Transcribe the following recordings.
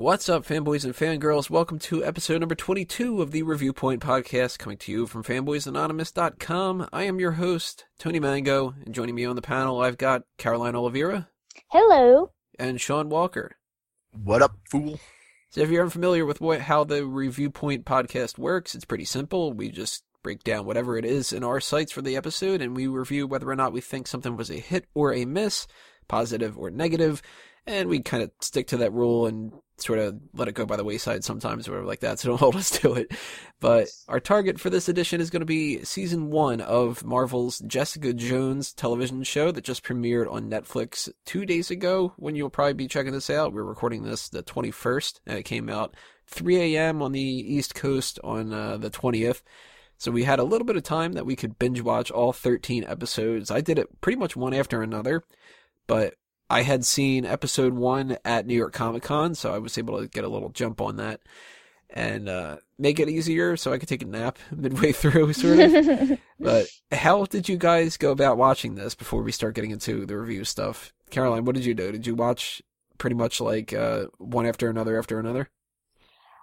What's up, fanboys and fangirls? Welcome to episode number 22 of the Review Point podcast, coming to you from fanboysanonymous.com. I am your host, Tony Mango, and joining me on the panel, I've got Caroline Oliveira Hello. and Sean Walker. What up, fool? So, if you're unfamiliar with what, how the Review Point podcast works, it's pretty simple. We just break down whatever it is in our sites for the episode, and we review whether or not we think something was a hit or a miss, positive or negative, and we kind of stick to that rule and sort of let it go by the wayside sometimes or whatever like that, so don't hold us to it. But our target for this edition is going to be season one of Marvel's Jessica Jones television show that just premiered on Netflix two days ago when you'll probably be checking this out. We're recording this the 21st, and it came out 3 a.m. on the East Coast on uh, the 20th. So we had a little bit of time that we could binge watch all 13 episodes. I did it pretty much one after another, but I had seen episode one at New York Comic Con, so I was able to get a little jump on that and uh, make it easier so I could take a nap midway through, sort of. but how did you guys go about watching this before we start getting into the review stuff? Caroline, what did you do? Did you watch pretty much like uh, one after another after another?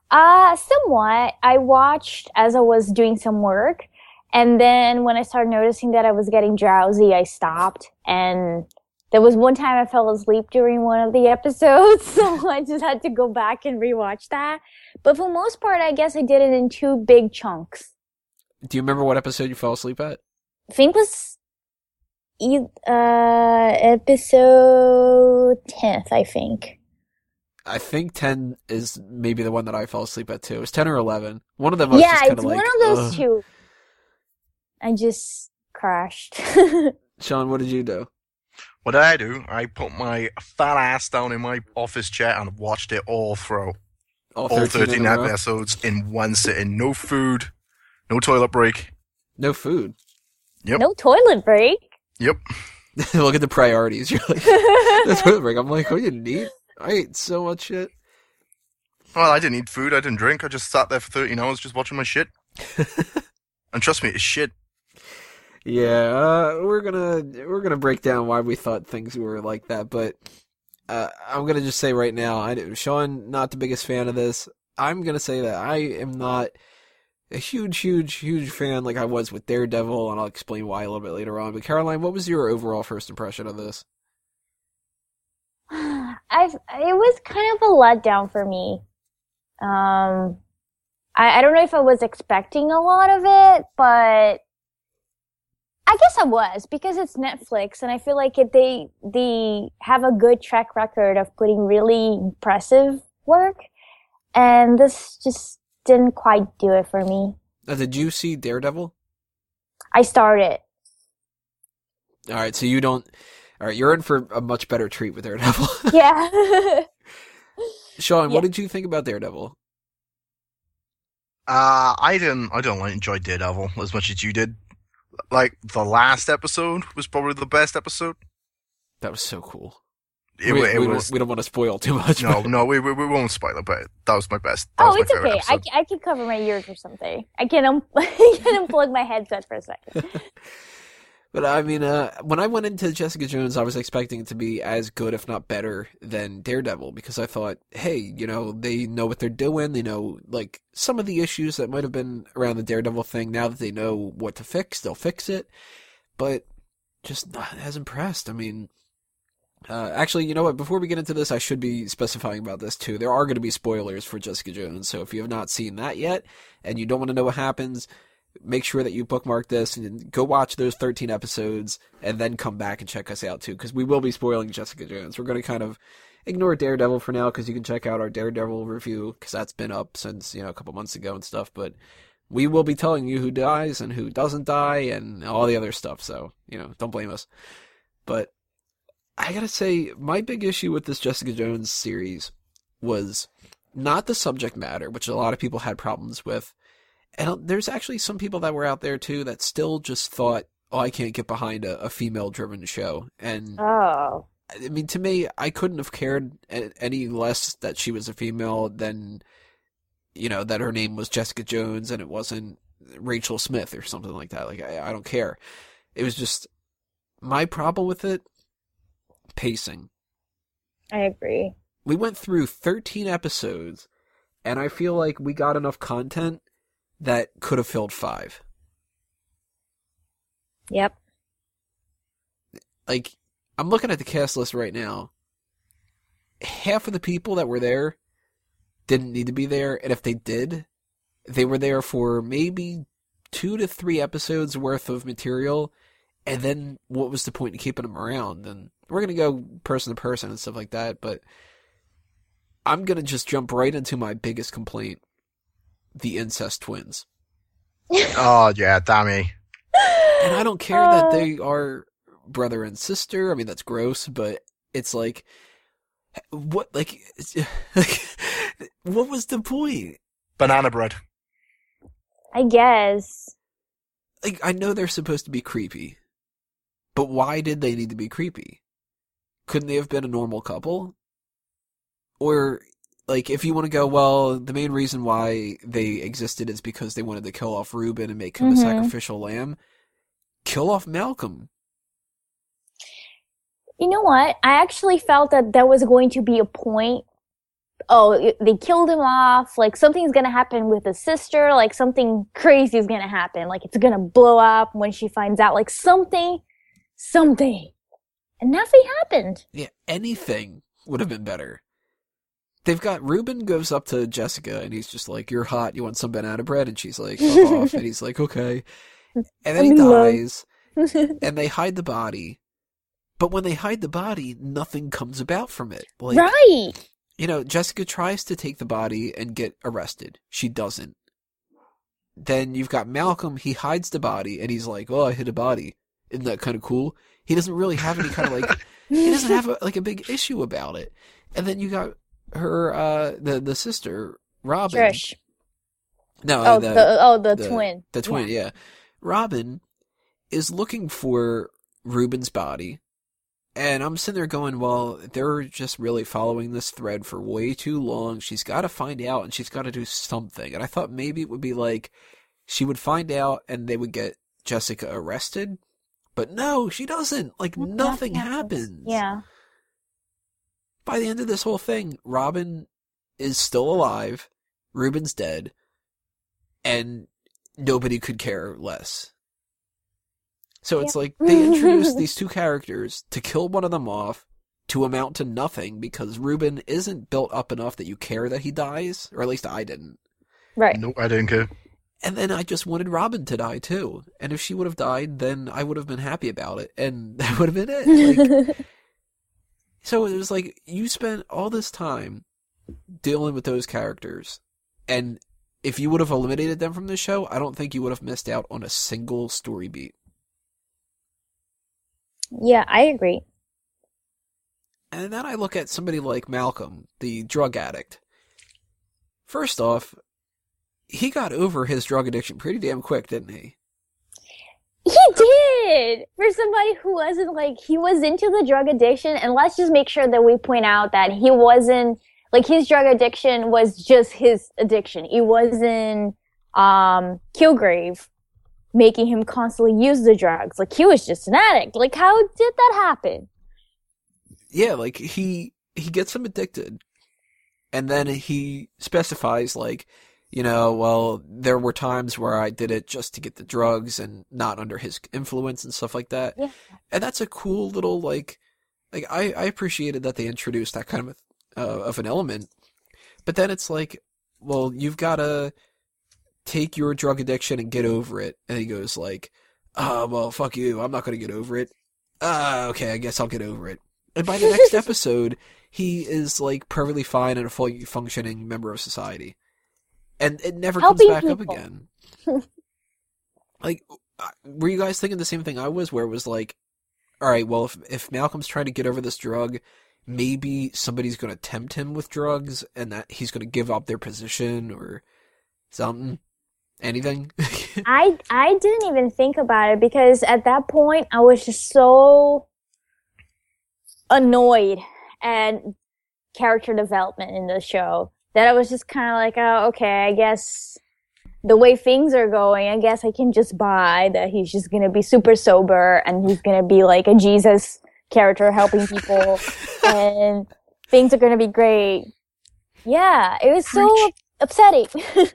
Uh, somewhat. I watched as I was doing some work. And then when I started noticing that I was getting drowsy, I stopped. And there was one time I fell asleep during one of the episodes. So I just had to go back and rewatch that. But for most part, I guess I did it in two big chunks. Do you remember what episode you fell asleep at? I think it was uh, episode 10th, I think. I think 10 is maybe the one that I fell asleep at too. It was 10 or 11. One of them was yeah, just kind it's of like, one of those ugh. two. I just crashed. Sean, what did you do? What did I do? I put my fat ass down in my office chair and watched it all through. All 13 in episodes in one sitting. No food, no toilet break. No food. Yep. no toilet break. Yep. Look at the priorities. You're like, the toilet break. I'm like, what do you need? I ate so much shit. Well, I didn't eat food. I didn't drink. I just sat there for 13 hours just watching my shit. and trust me, it's shit. Yeah, uh, we're gonna we're gonna break down why we thought things were like that, but uh, I'm gonna just say right now, I Sean not the biggest fan of this. I'm gonna say that I am not a huge, huge, huge fan like I was with Daredevil, and I'll explain why a little bit later on. But Caroline, what was your overall first impression of this? I've it was kind of a letdown for me. Um, I I don't know if I was expecting a lot of it, but I guess I was because it's Netflix, and I feel like it, they they have a good track record of putting really impressive work, and this just didn't quite do it for me. Uh, did you see Daredevil? I started. All right, so you don't. All right, you're in for a much better treat with Daredevil. Yeah. Sean, Yeah. what did you think about Daredevil? Uh, I didn't. I don't enjoy Daredevil as much as you did. Like the last episode was probably the best episode. That was so cool. It, we, it we was don't, we don't want to spoil too much. no, but- no. We, we we won't spoil it, but that was my best. That oh, was my it's favorite okay. I. I can cover my ears or something. I can, um, I can unplug my headset for a second. But I mean, uh, when I went into Jessica Jones, I was expecting it to be as good, if not better, than Daredevil because I thought, hey, you know, they know what they're doing. They know, like, some of the issues that might have been around the Daredevil thing. Now that they know what to fix, they'll fix it. But just not as impressed. I mean, uh, actually, you know what? Before we get into this, I should be specifying about this too. There are going to be spoilers for Jessica Jones, so if you have not seen that yet and you don't want to know what happens, make sure that you bookmark this and go watch those 13 episodes and then come back and check us out too because we will be spoiling Jessica Jones. We're going to kind of ignore Daredevil for now because you can check out our Daredevil review because that's been up since, you know, a couple months ago and stuff, but we will be telling you who dies and who doesn't die and all the other stuff, so, you know, don't blame us. But I got to say my big issue with this Jessica Jones series was not the subject matter, which a lot of people had problems with. And uh, there's actually some people that were out there too that still just thought, "Oh, I can't get behind a, a female-driven show." And Oh. I mean, to me, I couldn't have cared any less that she was a female than, you know, that her name was Jessica Jones and it wasn't Rachel Smith or something like that. Like, I, I don't care. It was just my problem with it. Pacing. I agree. We went through 13 episodes, and I feel like we got enough content that could have filled five. Yep. Like, I'm looking at the cast list right now. Half of the people that were there didn't need to be there, and if they did, they were there for maybe two to three episodes worth of material, and then what was the point in keeping them around? And we're gonna go person to person and stuff like that, but I'm gonna just jump right into my biggest complaint: the incest twins. oh yeah, Dammy. And I don't care that they uh. are brother and sister. I mean, that's gross, but it's like, what, like, like what was the point? Banana bread. I guess. Like, I know they're supposed to be creepy, but why did they need to be creepy? Couldn't they have been a normal couple? Or, like, if you want to go, well, the main reason why they existed is because they wanted to kill off Ruben and make him Mhm. a sacrificial lamb. Kill off Malcolm. You know what? I actually felt that there was going to be a point. Oh, they killed him off. Like something's gonna happen with his sister. Like something crazy is gonna happen. Like it's gonna blow up when she finds out. Like something, something, and nothing happened. Yeah, anything would have been better. They've got Ruben goes up to Jessica and he's just like, "You're hot. You want some banana bread?" And she's like, off." And he's like, "Okay." And then he I'm love. dies, and they hide the body. But when they hide the body, nothing comes about from it. Like, right. you know, Jessica tries to take the body and get arrested. She doesn't. Then you've got Malcolm. He hides the body, and he's like, "Oh, I hid a body." Isn't that kind of cool? He doesn't really have any kind of like he doesn't have a, like a big issue about it. And then you got her, uh, the the sister Robin. Trish. No, Oh, the, the, oh, the, the- twin. the twin. Yeah. Robin is looking for Ruben's body, and I'm sitting there going, "Well, they're just really following this thread for way too long. She's got to find out, and she's got to do something." And I thought maybe it would be like she would find out, and they would get Jessica arrested. But no, she doesn't. Like nothing happens. Yeah. By the end of this whole thing, Robin is still alive, Ruben's dead, and nobody could care less. So it's like they introduced these two characters to kill one of them off to amount to nothing because Ruben isn't built up enough that you care that he dies, or at least I didn't. Right. No, I didn't care. And then I just wanted Robin to die too. And if she would have died, then I would have been happy about it, and that would have been it. Like, so it was like you spent all this time dealing with those characters, and if you would have eliminated them from the show, I don't think you would have missed out on a single story beat. yeah, I agree. And then I look at somebody like Malcolm, the drug addict. First off, he got over his drug addiction pretty damn quick, didn't he? He did! For somebody who wasn't like, he was into the drug addiction, and let's just make sure that we point out that he wasn't, like, his drug addiction was just his addiction. It wasn't, um, Kilgrave making him constantly use the drugs. Like, he was just an addict. Like, how did that happen? Yeah, like he he gets him addicted, and then he specifies like, you know, well, there were times where I did it just to get the drugs and not under his influence and stuff like that. Yeah. And that's a cool little like, like I I appreciated that they introduced that kind of a, uh, of an element, but then it's like, well, you've got to take your drug addiction and get over it. And he goes like, ah, well, fuck you, I'm not gonna get over it. Ah, okay, I guess I'll get over it. And by the next episode, he is like perfectly fine and a fully functioning member of society, and it never Helping comes back up again. like, were you guys thinking the same thing I was? Where it was like, all right, well, if if Malcolm's trying to get over this drug, maybe somebody's going to tempt him with drugs, and that he's going to give up their position or something. Anything? I I didn't even think about it because at that point I was just so annoyed at character development in the show that I was just kind of like, oh, okay, I guess the way things are going, I guess I can just buy that he's just gonna be super sober and he's gonna be like a Jesus character helping people and things are gonna be great. Yeah, it was so Preach. upsetting.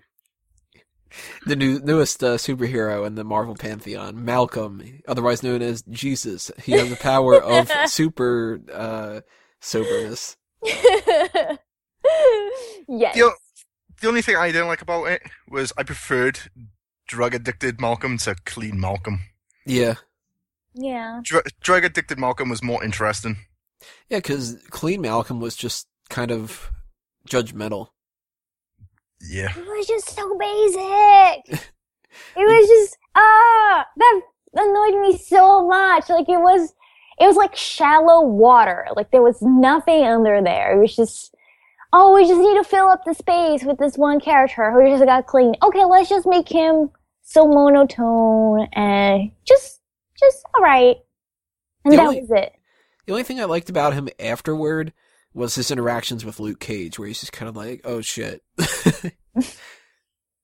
The new newest uh, superhero in the Marvel pantheon, Malcolm, otherwise known as Jesus. He has the power of super uh, soberness. Yes. The, the only thing I didn't like about it was I preferred drug addicted Malcolm to clean Malcolm. Yeah, Yeah. Dr- drug addicted Malcolm was more interesting. yeah, because Clean Malcolm was just kind of judgmental. Yeah. It was just so basic. it was just ah that annoyed me so much. Like it was it was like shallow water. Like there was nothing under there. It was just oh we just need to fill up the space with this one character who just got clean. Okay, let's just make him so monotone and just just alright. And The that only- was it. The only thing I liked about him afterward was his interactions with Luke Cage, where he's just kind of like, "Oh shit."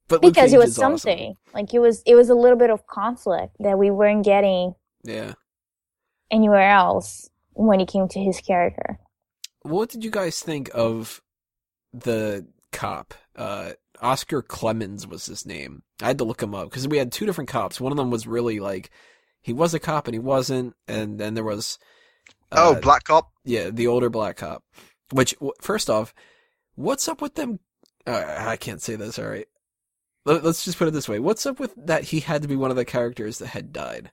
but Because it was is awesome. something. Like it was it was a little bit of conflict that we weren't getting Yeah. anywhere else when it came to his character. What did you guys think of the cop? Uh, Oscar Clemons was his name. I had to look him up because we had two different cops. One of them was really like he was a cop and he wasn't, and then there was uh, oh, Black Cop. yeah, the older black cop. Which w- first off, what's up with them? Uh, I can't say this. All right, Let, let's just put it this way: What's up with that? He had to be one of the characters that had died.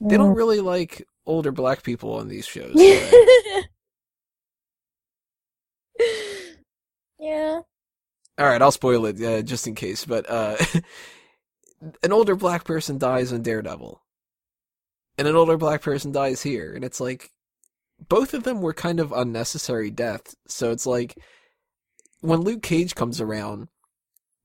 They don't really like older black people on these shows. do they? yeah. All right, I'll spoil it uh, just in case. But uh, an older black person dies on Daredevil, and an older black person dies here, and it's like both of them were kind of unnecessary deaths. So it's like when Luke Cage comes around,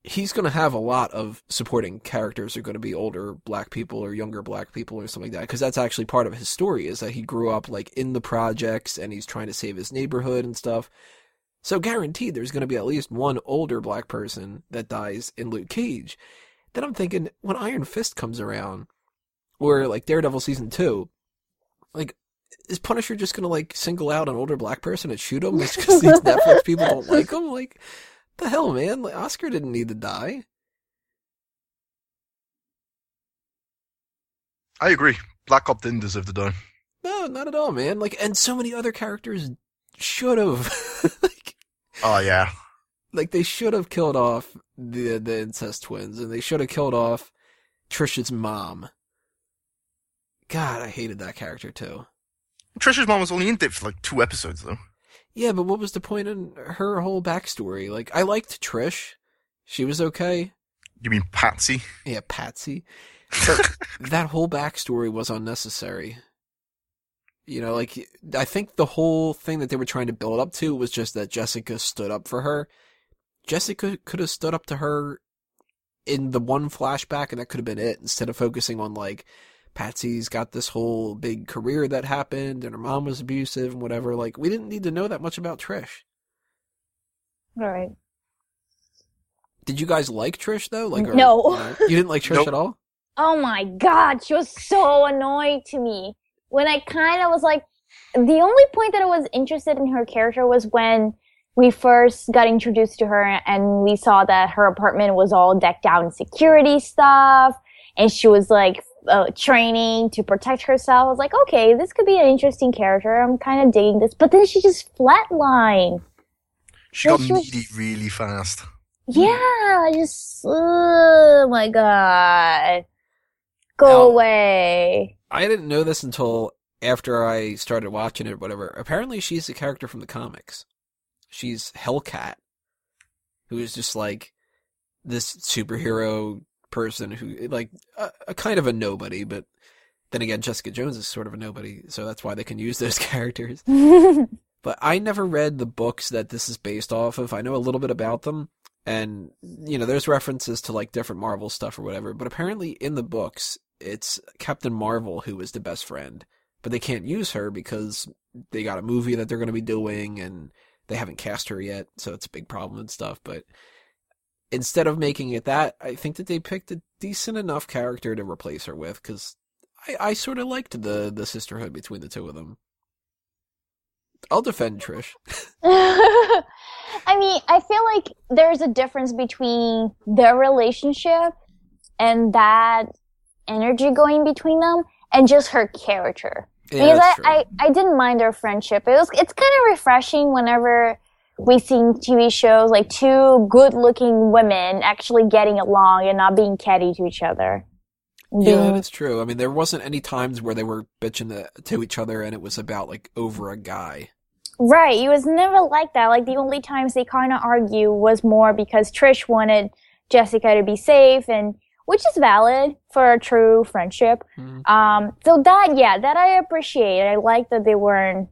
he's going to have a lot of supporting characters who are going to be older black people or younger black people or something like that because that's actually part of his story is that he grew up like in the projects and he's trying to save his neighborhood and stuff. So guaranteed there's going to be at least one older black person that dies in Luke Cage. Then I'm thinking when Iron Fist comes around or like Daredevil season 2, like is Punisher just going to like single out an older black person and shoot him just because these Netflix people don't like him? Like the hell, man? Like Oscar didn't need to die. I agree. Black Cop didn't deserve to die. No, not at all, man. Like and so many other characters should have like Oh yeah. like they should have killed off the the incest twins and they should have killed off Trisha's mom. God, I hated that character too. Trisha's mom was only in it for like two episodes though. Yeah, but what was the point in her whole backstory? Like I liked Trish. She was okay. You mean Patsy? Yeah, Patsy. That whole backstory was unnecessary. You know, like I think the whole thing that they were trying to build up to was just that Jessica stood up for her. Jessica could have stood up to her in the one flashback and that could have been it instead of focusing on like Patsy's got this whole big career that happened and her mom was abusive and whatever. Like we didn't need to know that much about Trish. All right. Did you guys like Trish though? Like or- No. you didn't like Trish Nope. at all? Oh my god, she was so annoying to me. When I kind of was like, the only point that I was interested in her character was when we first got introduced to her and we saw that her apartment was all decked out in security stuff and she was like uh, training to protect herself. I was like, okay, this could be an interesting character. I'm kind of digging this. But then she just flatlined. She got she was- needy really fast. Yeah, just, oh my god. Go Now- away. I didn't know this until after I started watching it or whatever. Apparently she's a character from the comics. She's Hellcat, who is just like this superhero person who like a, a kind of a nobody, but then again Jessica Jones is sort of a nobody, so that's why they can use those characters. But I never read the books that this is based off of. I know a little bit about them. And, you know, there's references to like different Marvel stuff or whatever. But apparently in the books, it's Captain Marvel who is the best friend. But they can't use her because they got a movie that they're going to be doing and they haven't cast her yet. So it's a big problem and stuff. But instead of making it that, I think that they picked a decent enough character to replace her with because I, I sort of liked the, the sisterhood between the two of them. I'll defend Trish. I mean, I feel like there's a difference between their relationship and that energy going between them and just her character. Yeah, because I. I, I didn't mind their friendship. It was it's kind of refreshing whenever we see TV shows like two good looking women actually getting along and not being catty to each other. Yeah, that's true. I mean, there wasn't any times where they were bitching to, to each other and it was about like over a guy. Right. It was never like that. Like the only times they kind of argue was more because Trish wanted Jessica to be safe and which is valid for a true friendship. Mhm. Um, so that, yeah, that I appreciate. I like that they weren't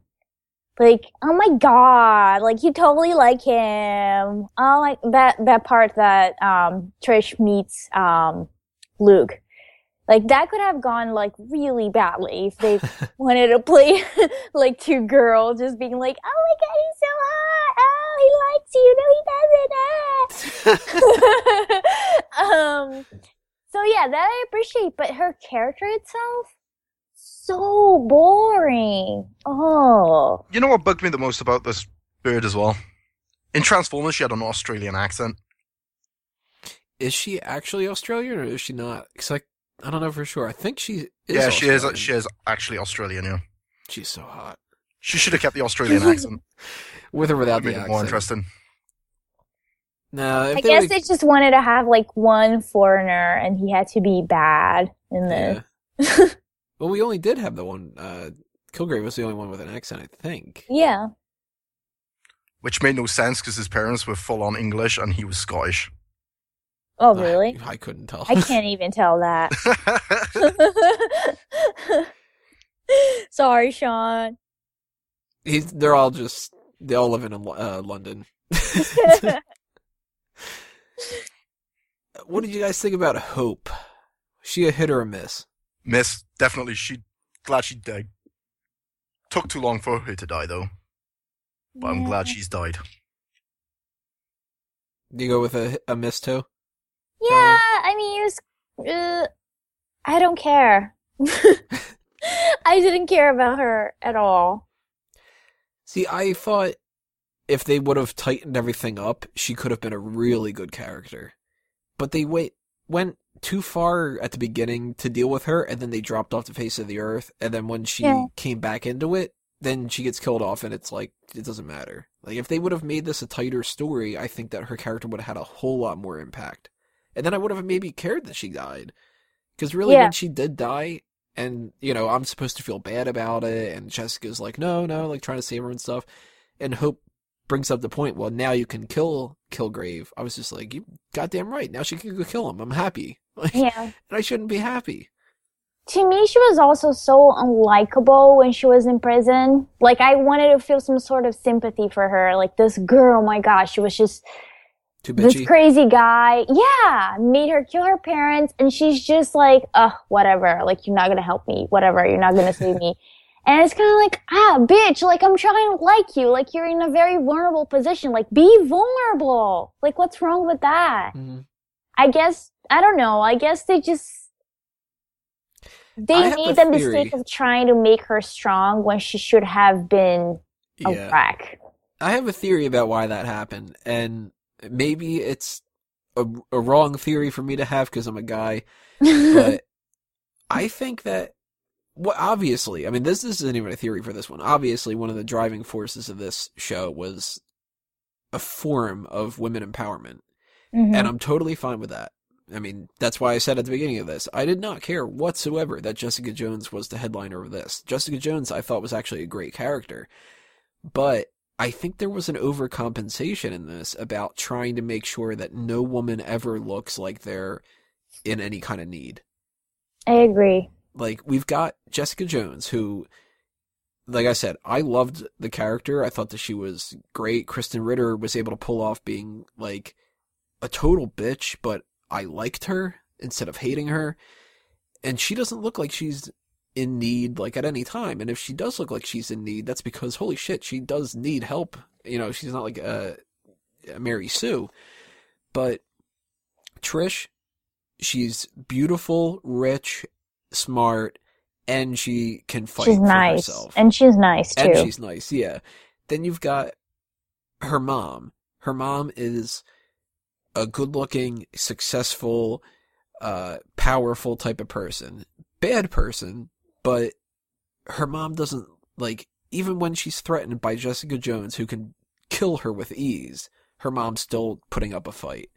like, oh my god, like you totally like him. Oh, like that, that part that, um, Trish meets, um, Luke. Like that could have gone like really badly if they wanted to play like two girls just being like, "Oh my god, he's so hot! Oh, he likes you! No, he doesn't!" um, so yeah, that I appreciate, but her character itself so boring. Oh, You know what bugged me the most about this bird as well? In Transformers, she had an Australian accent. Is she actually Australian or is she not? Because I, I don't know for sure. I think she is. yeah, she is. She is actually Australian. Yeah, She's so hot. she should have kept the Australian accent. With or without Made the it more interesting. No, if I they guess would- they just wanted to have like one foreigner, and he had to be bad in this. Yeah. well, we only did have the one. Uh, Kilgrave was the only one with an accent, I think. Yeah. Which made no sense because his parents were full on English and he was Scottish. Oh, really? I, I couldn't tell. I can't even tell that. Sorry, Sean. He's, they're all just they all live in uh, London. What did you guys think about Hope? She a hit or a miss? Miss, definitely. She glad she died. Took too long for her to die though, but I'm glad she's died. Do you go with a a miss too? Yeah, I mean, it was. Uh, I don't care. I didn't care about her at all. See, I thought if they would have tightened everything up, she could have been a really good character. But they wait went too far at the beginning to deal with her, and then they dropped off the face of the earth. And then when she Yeah. came back into it, then she gets killed off, and it's like it doesn't matter. Like if they would have made this a tighter story, I think that her character would have had a whole lot more impact. And then I would have maybe cared that she died, because really, Yeah. when she did die, and you know I'm supposed to feel bad about it, and Jessica's like, no, no, like trying to save her and stuff, and Hope brings up the point. Well, now you can kill Kilgrave. I was just like, you goddamn right. Now she can go kill him. I'm happy. Like, Yeah. and I shouldn't be happy. To me, she was also so unlikable when she was in prison. Like, I wanted to feel some sort of sympathy for her. Like, this girl, my gosh, she was just Too this crazy guy. Yeah, made her kill her parents, and she's just like, ugh, whatever. Like, you're not gonna help me. Whatever, you're not gonna save me. And it's kind of like, ah, bitch, like, I'm trying to like you. Like, you're in a very vulnerable position. Like, be vulnerable. Like, what's wrong with that? Mhm. I guess, I don't know. I guess they just, they made the mistake of trying to make her strong when she should have been a Yeah. wreck. I have a theory about why that happened, and maybe it's a, a wrong theory for me to have because I'm a guy, but I think that well, obviously, I mean, this, this isn't even a theory for this one. Obviously, one of the driving forces of this show was a form of women empowerment, Mhm. and I'm totally fine with that. I mean, that's why I said at the beginning of this, I did not care whatsoever that Jessica Jones was the headliner of this. Jessica Jones, I thought, was actually a great character, but I think there was an overcompensation in this about trying to make sure that no woman ever looks like they're in any kind of need I agree. Like we've got Jessica Jones who like I said, I loved the character. I thought that she was great. Krysten Ritter was able to pull off being like a total bitch, but I liked her instead of hating her. And she doesn't look like she's in need like at any time. And if she does look like she's in need, that's because holy shit, she does need help. You know, she's not like a, a Mary Sue. But Trish, she's beautiful, rich, smart, and she can fight she's for nice. herself. And she's nice too. And she's nice, yeah. Then you've got her mom. Her mom is a good-looking, successful, uh, powerful type of person. Bad person, but her mom doesn't like even when she's threatened by Jessica Jones, who can kill her with ease. Her mom's still putting up a fight.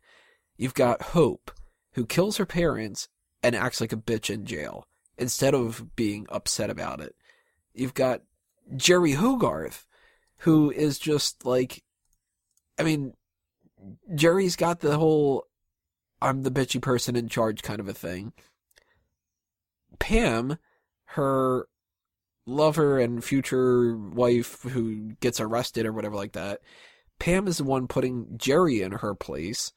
You've got Hope, who kills her parents and acts like a bitch in jail instead of being upset about it. You've got Jerry Hogarth, who is just like, I mean, Jerry's got the whole I'm the bitchy person in charge kind of a thing. Pam, her lover and future wife who gets arrested or whatever like that, Pam is the one putting Jerry in her place.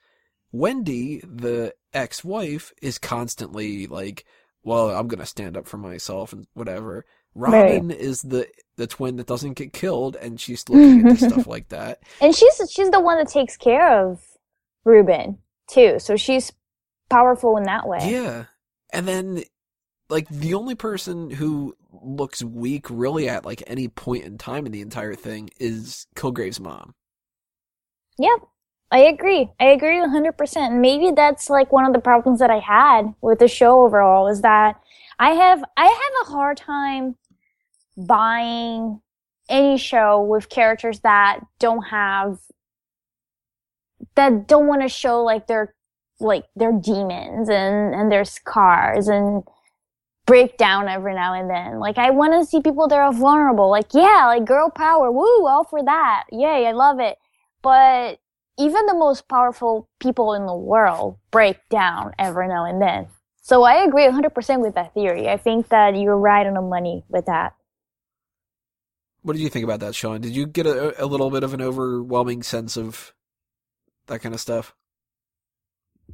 Wendy, the ex-wife, is constantly like, well, I'm going to stand up for myself and whatever. Robin right. is the the twin that doesn't get killed, and she's looking into stuff like that. And she's she's the one that takes care of Ruben too, so she's powerful in that way. Yeah, and then like the only person who looks weak really at like any point in time in the entire thing is Kilgrave's mom. Yep. I agree. I agree 100%. Maybe that's like one of the problems that I had with the show overall is that I have I have a hard time buying any show with characters that don't have that don't want to show like they're like they're demons and and their scars and break down every now and then. Like I want to see people that are vulnerable. Like yeah, like girl power. Woo, all for that. Yay, I love it. But even the most powerful people in the world break down every now and then. So I agree 100% with that theory. I think that you're right on the money with that. What did you think about that, Sean? Did you get a, a little bit of an overwhelming sense of that kind of stuff?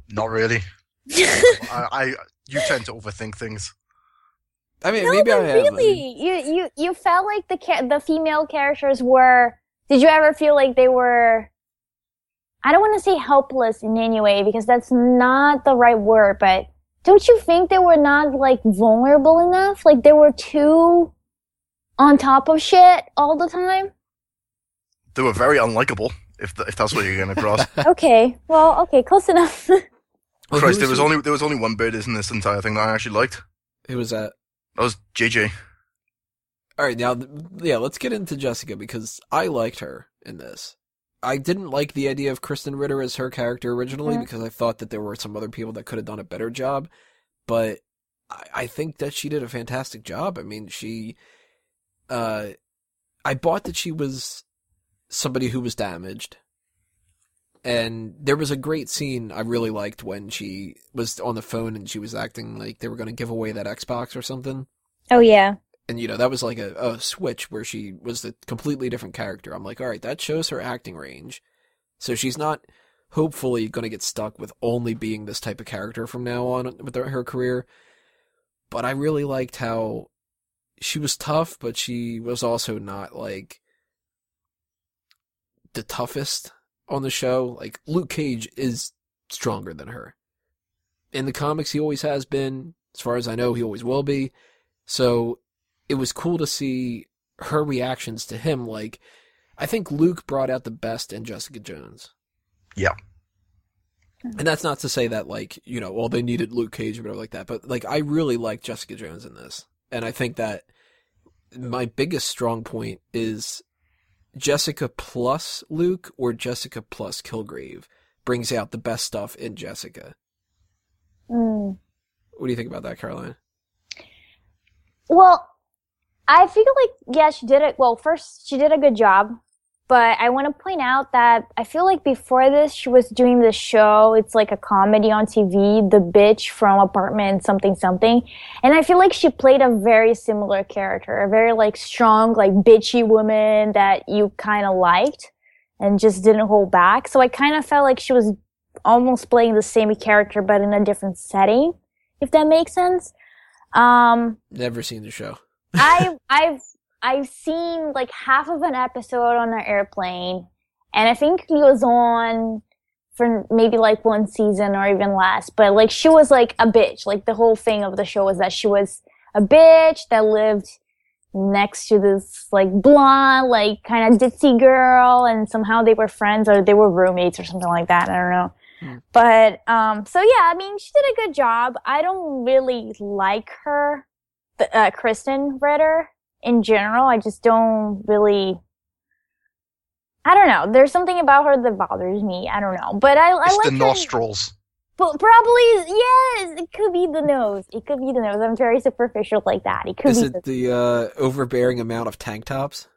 Not really. I, I, you tend to overthink things. I mean, no, maybe I am. Really, you you you felt like the the female characters were. Did you ever feel like they were I don't want to say helpless in any way because that's not the right word, but don't you think they were not like vulnerable enough? Like they were too on top of shit all the time? They were very unlikable, if the, if that's what you're going to cross. okay, well, okay, close enough. Christ, there was only there was only one bit in this entire thing that I actually liked. Who was that? That was JJ. All right, now yeah, let's get into Jessica because I liked her in this. I didn't like the idea of Krysten Ritter as her character originally yeah. because I thought that there were some other people that could have done a better job. But I, I think that she did a fantastic job. I mean, she, uh, I bought that she was somebody who was damaged. And there was a great scene I really liked when she was on the phone and she was acting like they were going to give away that Xbox or something. Oh, yeah and you know that was like a, a switch where she was a completely different character. I'm like all right that shows her acting range. So she's not hopefully going to get stuck with only being this type of character from now on with her career. But i really liked how she was tough but she was also not like the toughest on the show. Like luke cage is stronger than her. In the comics he always has been as far as i know he always will be. So it was cool to see her reactions to him. Like, I think Luke brought out the best in Jessica Jones. Yeah. And that's not to say that, like, you know, well, they needed Luke Cage or whatever like that, but, like, I really like Jessica Jones in this. And I think that my biggest strong point is Jessica plus Luke or Jessica plus Kilgrave brings out the best stuff in Jessica. Mm. What do you think about that, Caroline? Well, I feel like, yeah, she did it. Well, first, she did a good job. But I want to point out that I feel like before this, she was doing this show. It's like a comedy on TV, The Bitch from Apartment something something. And I feel like she played a very similar character, a very like strong, like bitchy woman that you kind of liked and just didn't hold back. So I kind of felt like she was almost playing the same character, but in a different setting, if that makes sense. Um, Never seen the show. I I've I've seen like half of an episode on an airplane, and I think he was on for maybe like one season or even less. But like she was like a bitch. Like the whole thing of the show was that she was a bitch that lived next to this like blonde, like kind of ditzy girl, and somehow they were friends or they were roommates or something like that. I don't know. Hmm. But um, so yeah, I mean, she did a good job. I don't really like her, uh, Krysten Ritter in general. I just don't really. I don't know. There's something about her that bothers me. I don't know, but I, I it's like the nostrils. But probably yes, it could be the nose. It could be the nose. I'm very superficial like that. It could Is be it the, the uh, overbearing amount of tank tops?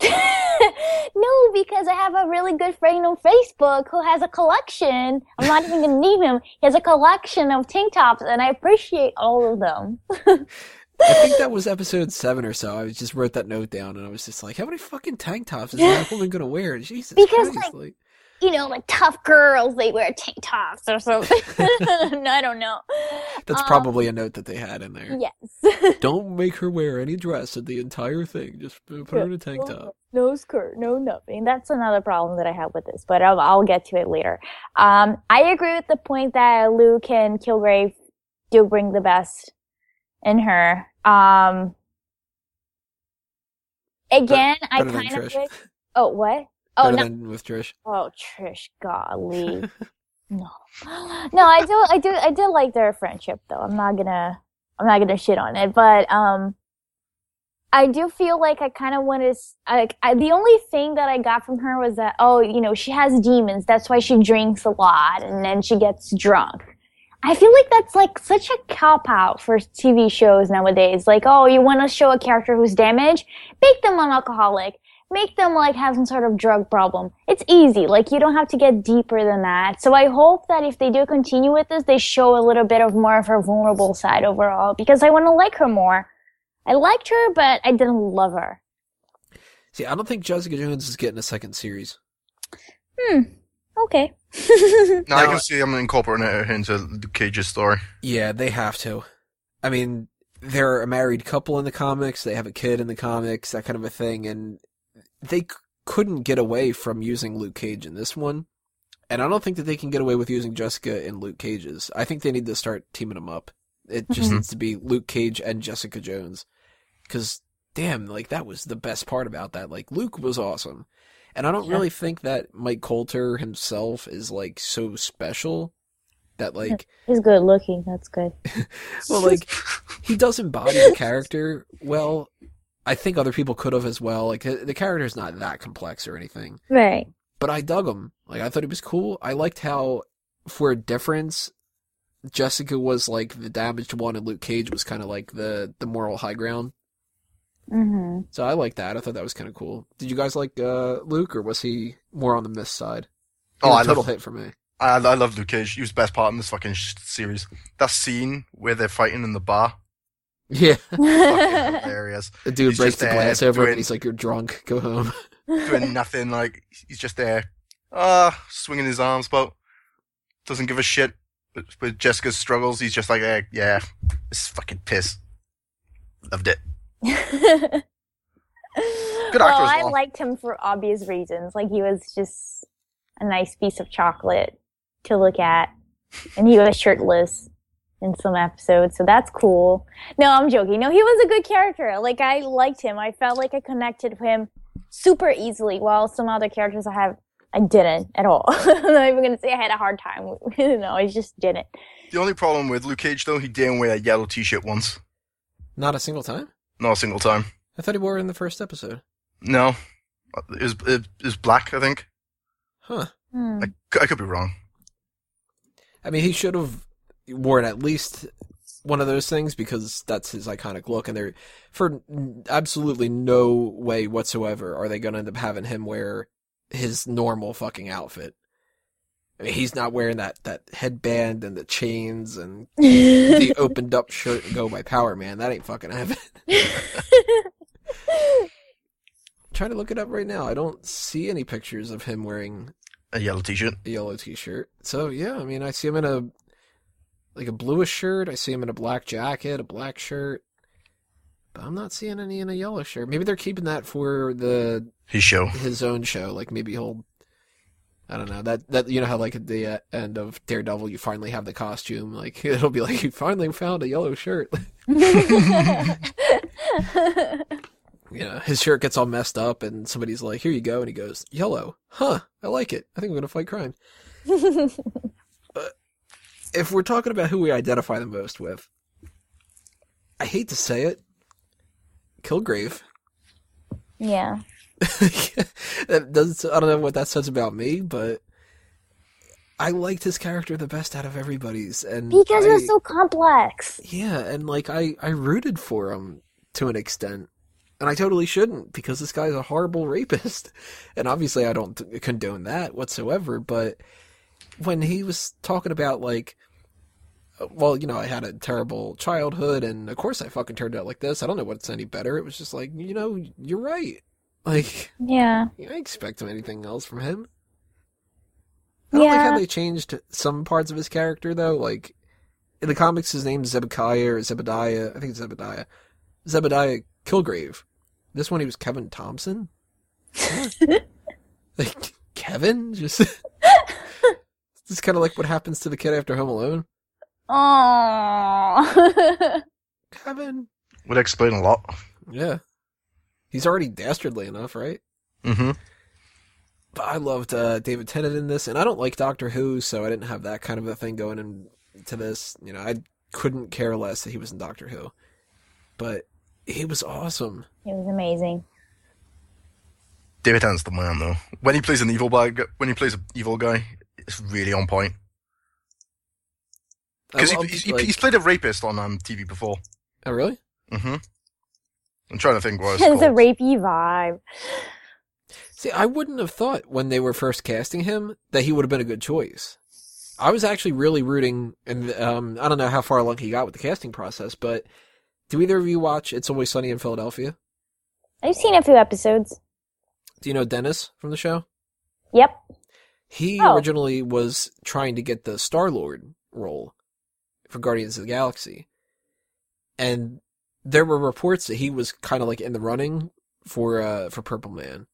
no, because I have a really good friend on Facebook who has a collection. I'm not even gonna name him. He has a collection of tank tops, and I appreciate all of them. I think that was episode seven or so. I just wrote that note down, and I was just like, "How many fucking tank tops is that woman gonna wear?" Jesus because Christ, like, like you know, like tough girls, they wear tank tops or something. I don't know. That's um, probably a note that they had in there. Yes. don't make her wear any dress in the entire thing. Just put her in a tank top. No skirt, no nothing. That's another problem that I have with this, but I'll, I'll get to it later. Um, I agree with the point that Luke and Kilgrave do bring the best in her. Um, again, better, better I kind of wish. Oh, what? Oh, Better no. with Trish. Oh, Trish, golly. no. No, I do I do I do like their friendship though. I'm not gonna I'm not gonna shit on it. But um I do feel like I kind of want to. Like, I, the only thing that I got from her was that, oh, you know, she has demons. That's why she drinks a lot, and then she gets drunk. I feel like that's like such a cop out for TV shows nowadays. Like, oh, you want to show a character who's damaged? Make them an alcoholic make them like have some sort of drug problem. It's easy. Like you don't have to get deeper than that. So I hope that if they do continue with this, they show a little bit of more of her vulnerable side overall because I want to like her more. I liked her, but I didn't love her. See, I don't think Jessica Jones is getting a second series. Hmm. Okay. no, I can see them incorporating it into the Cage's story. Yeah, they have to. I mean, they're a married couple in the comics. They have a kid in the comics, that kind of a thing. And they c- couldn't get away from using Luke Cage in this one. And I don't think that they can get away with using Jessica in Luke Cage's. I think they need to start teaming them up. It just mm-hmm. needs to be Luke Cage and Jessica Jones. Cause damn, like that was the best part about that. Like Luke was awesome. And I don't yeah. really think that Mike Colter himself is like so special that like he's good looking. That's good. well, like he does embody the character well, I think other people could have as well. Like the character's not that complex or anything. Right. But I dug him. Like I thought he was cool. I liked how, for a difference, Jessica was like the damaged one, and Luke Cage was kind of like the the moral high ground. Mm-hmm. So I like that. I thought that was kind of cool. Did you guys like uh, Luke, or was he more on the miss side? He oh, I total love, hit for me. I I love Luke Cage. He was the best part in this fucking series. That scene where they're fighting in the bar yeah. hilarious. The dude he's breaks the glass over doing, and he's like, You're drunk, go home. doing nothing, like he's just there, uh, swinging his arms, but doesn't give a shit. But with Jessica's struggles, he's just like, eh, yeah, this fucking piss. Loved it. Good well, I well. liked him for obvious reasons. Like he was just a nice piece of chocolate to look at, and he was shirtless in some episodes, so that's cool. No, I'm joking. No, he was a good character. Like I liked him. I felt like I connected with him super easily, while some other characters I have I didn't at all. I'm not even gonna say I had a hard time. no, I just didn't. The only problem with Luke Cage though, he didn't wear a yellow T-shirt once. Not a single time. Not a single time. I thought he wore it in the first episode. No, it was, it was black. I think. Huh. Hmm. I, I could be wrong. I mean, he should have worn at least one of those things because that's his iconic look, and they're for absolutely no way whatsoever are they going to end up having him wear his normal fucking outfit. I mean, he's not wearing that that headband and the chains and the opened up shirt and go by Power Man. That ain't fucking happening. trying to look it up right now. I don't see any pictures of him wearing a yellow t-shirt. A yellow t-shirt. So yeah, I mean, I see him in a like a bluish shirt. I see him in a black jacket, a black shirt. But I'm not seeing any in a yellow shirt. Maybe they're keeping that for the his show, his own show. Like maybe he'll, I don't know that that you know how like at the uh, end of Daredevil you finally have the costume. Like it'll be like you finally found a yellow shirt. Yeah, his shirt gets all messed up, and somebody's like, "Here you go," and he goes, "Yellow, huh? I like it. I think I'm gonna fight crime." if we're talking about who we identify the most with, I hate to say it, Kilgrave. yeah. that does I don't know what that says about me, but I liked his character the best out of everybody's, and Because I, it was so complex. yeah, and like I I rooted for him to an extent, and I totally shouldn't because this guy's a horrible rapist, and obviously I don't condone that whatsoever. But when he was talking about like, uh, well, you know, I had a terrible childhood, and of course I fucking turned out like this. I don't know what's any better. It was just like, you know, you're right. Like Yeah. I expect anything else from him. I don't like how they changed some parts of his character though. Like in the comics, his name's Zebekiah or Zebediah. I think it's Zebediah. Zebediah Kilgrave. This one, he was Kevin Thompson. Like Kevin, just. this is kind of like what happens to the kid after Home Alone. Aww. Kevin. Would explain a lot. Yeah. He's already dastardly enough, right? Mm-hmm. But I loved uh, David Tennant in this, and I don't like Doctor Who, so I didn't have that kind of a thing going into this. You know, I couldn't care less that he was in Doctor Who, but he was awesome. it was amazing. David Tennant's the man, though. When he plays an evil guy, when he plays an evil guy, it's really on point. Because he, he's, he- like- he's played a rapist on um, TV before. oh really? Mm-hmm. I'm trying to think what it's It's a rapey vibe. See, I wouldn't have thought when they were first casting him that he would have been a good choice. I was actually really rooting, and um, I don't know how far along he got with the casting process, but do either of you watch It's Always Sunny in Philadelphia? I've seen a few episodes. Do you know Dennis from the show? Yep. He Oh. originally was trying to get the Star Lord role for Guardians of the Galaxy. And there were reports that he was kind of like in the running for uh for Purple Man.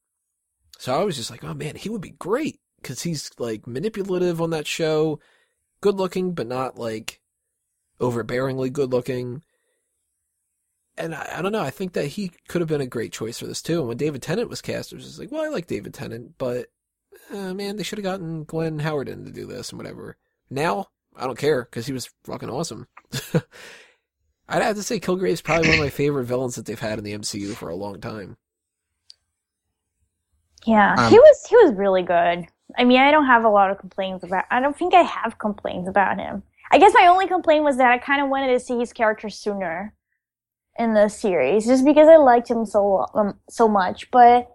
So I was just like, "Oh man, he would be great cuz he's like manipulative on that show, good looking but not like overbearingly good looking." And I, I don't know, I think that he could have been a great choice for this too. And when David Tennant was cast, it was just like, "Well, I like David Tennant, but uh, man, they should have gotten Glenn Howerton in to do this and whatever. Now, I don't care because he was fucking awesome. I'd have to say Kilgrave's probably one of my favorite villains that they've had in the MCU for a long time. Yeah. Um, he was he was really good. I mean, I don't have a lot of complaints about. I don't think I have complaints about him. I guess my only complaint was that I kind of wanted to see his character sooner in the series, just because I liked him so um, so much. But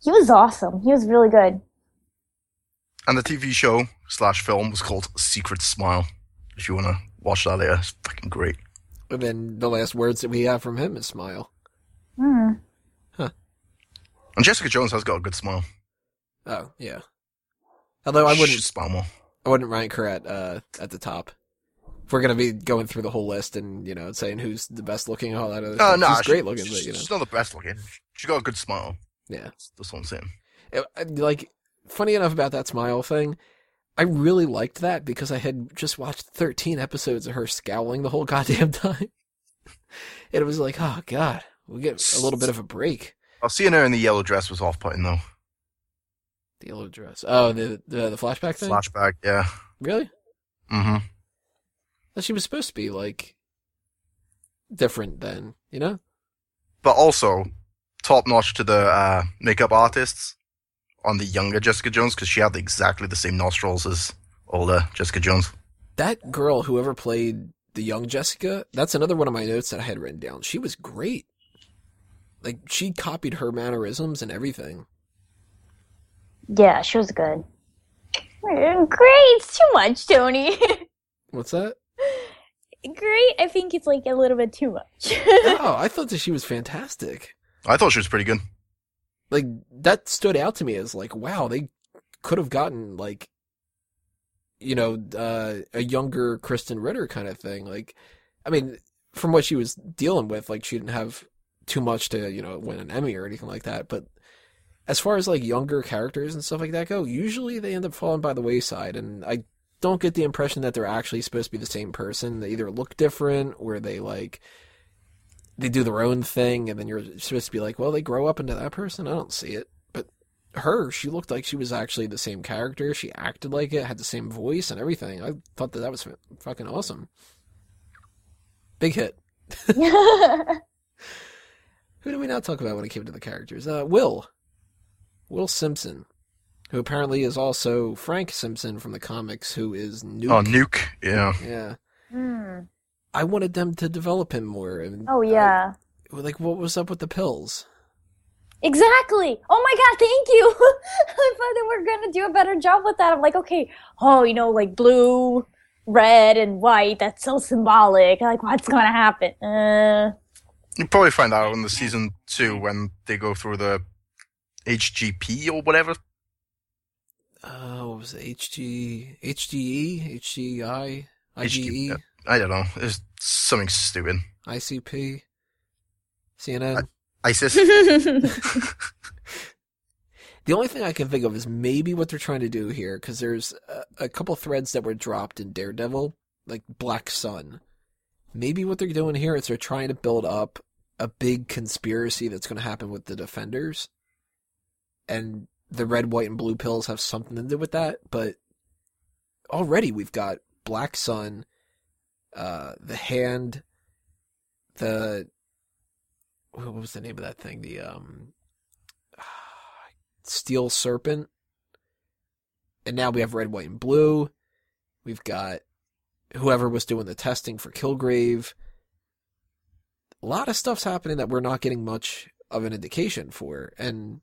he was awesome. He was really good. And the TV show slash film was called Secret Smile. If you want to watch that later, it's fucking great. And then the last words that we have from him is smile. Hmm. And Jessica Jones has got a good smile. Oh, yeah. Although I wouldn't smile more. I wouldn't rank her at uh at the top. If we're gonna be going through the whole list and, you know, saying who's the best looking and all that other Oh, stuff. no, she's she- great looking, but she's, you know. she's not the best looking. She got a good smile. Yeah. That's what I'm saying. It- like funny enough about that smile thing i really liked that because i had just watched 13 episodes of her scowling the whole goddamn time. And it was like oh god we get a little bit of a break. Oh, seeing her in the yellow dress was off putting though. the yellow dress. Oh the the, the flashback thing? Flashback, yeah. really? Mm-hmm. Well, she was supposed to be like different then you know? But also, top notch to the uh, makeup artists on the younger Jessica Jones because she had exactly the same nostrils as older Jessica Jones. that girl whoever played the young jessica that's another one of my notes that i had written down she was great like she copied her mannerisms and everything Yeah, she was good. Mm, great, it's too much, Tony. what's that Great, I think it's like a little bit too much. oh, I thought that she was fantastic. I thought she was pretty good. Like that stood out to me as like, wow, they could have gotten like, you know, uh, a younger Krysten Ritter kind of thing. Like, I mean, from what she was dealing with, like she didn't have too much to, you know, win an Emmy or anything like that. But as far as like younger characters and stuff like that go, usually they end up falling by the wayside. And I don't get the impression that they're actually supposed to be the same person. They either look different or they like they do their own thing, and then you're supposed to be like, well, they grow up into that person. I don't see it, but her, she looked like she was actually the same character. She acted like it, had the same voice and everything. I thought that that was fucking awesome. Big hit. Who do we not talk about when it came to the characters? Uh, Will. Will Simpson, who apparently is also Frank Simpson from the comics, who is Nuke. Oh, Nuke. Yeah. Yeah. Hmm. I wanted them to develop him more. And Oh yeah. I- like, what was up with the pills? Exactly. Oh my god, thank you. I thought they were gonna do a better job with that. I'm like, okay, oh, you know, like blue, red, and white. That's so symbolic. Like, what's gonna happen? Uh, You probably find out in the season two when they go through the HGP or whatever. Uh, what was it? HG, HGE, HGI, HG IGE, I don't know. It's something stupid. ICP, CNN. ISIS. The only thing I can think of is maybe what they're trying to do here, because there's a, a couple threads that were dropped in Daredevil, like Black Sun. Maybe what they're doing here is they're trying to build up a big conspiracy that's going to happen with the Defenders, and the red, white, and blue pills have something to do with that. But already we've got Black Sun, uh, the Hand, the what was the name of that thing? The um. Steel Serpent. And now we have red, white, and blue. We've got whoever was doing the testing for Kilgrave. A lot of stuff's happening that we're not getting much of an indication for. And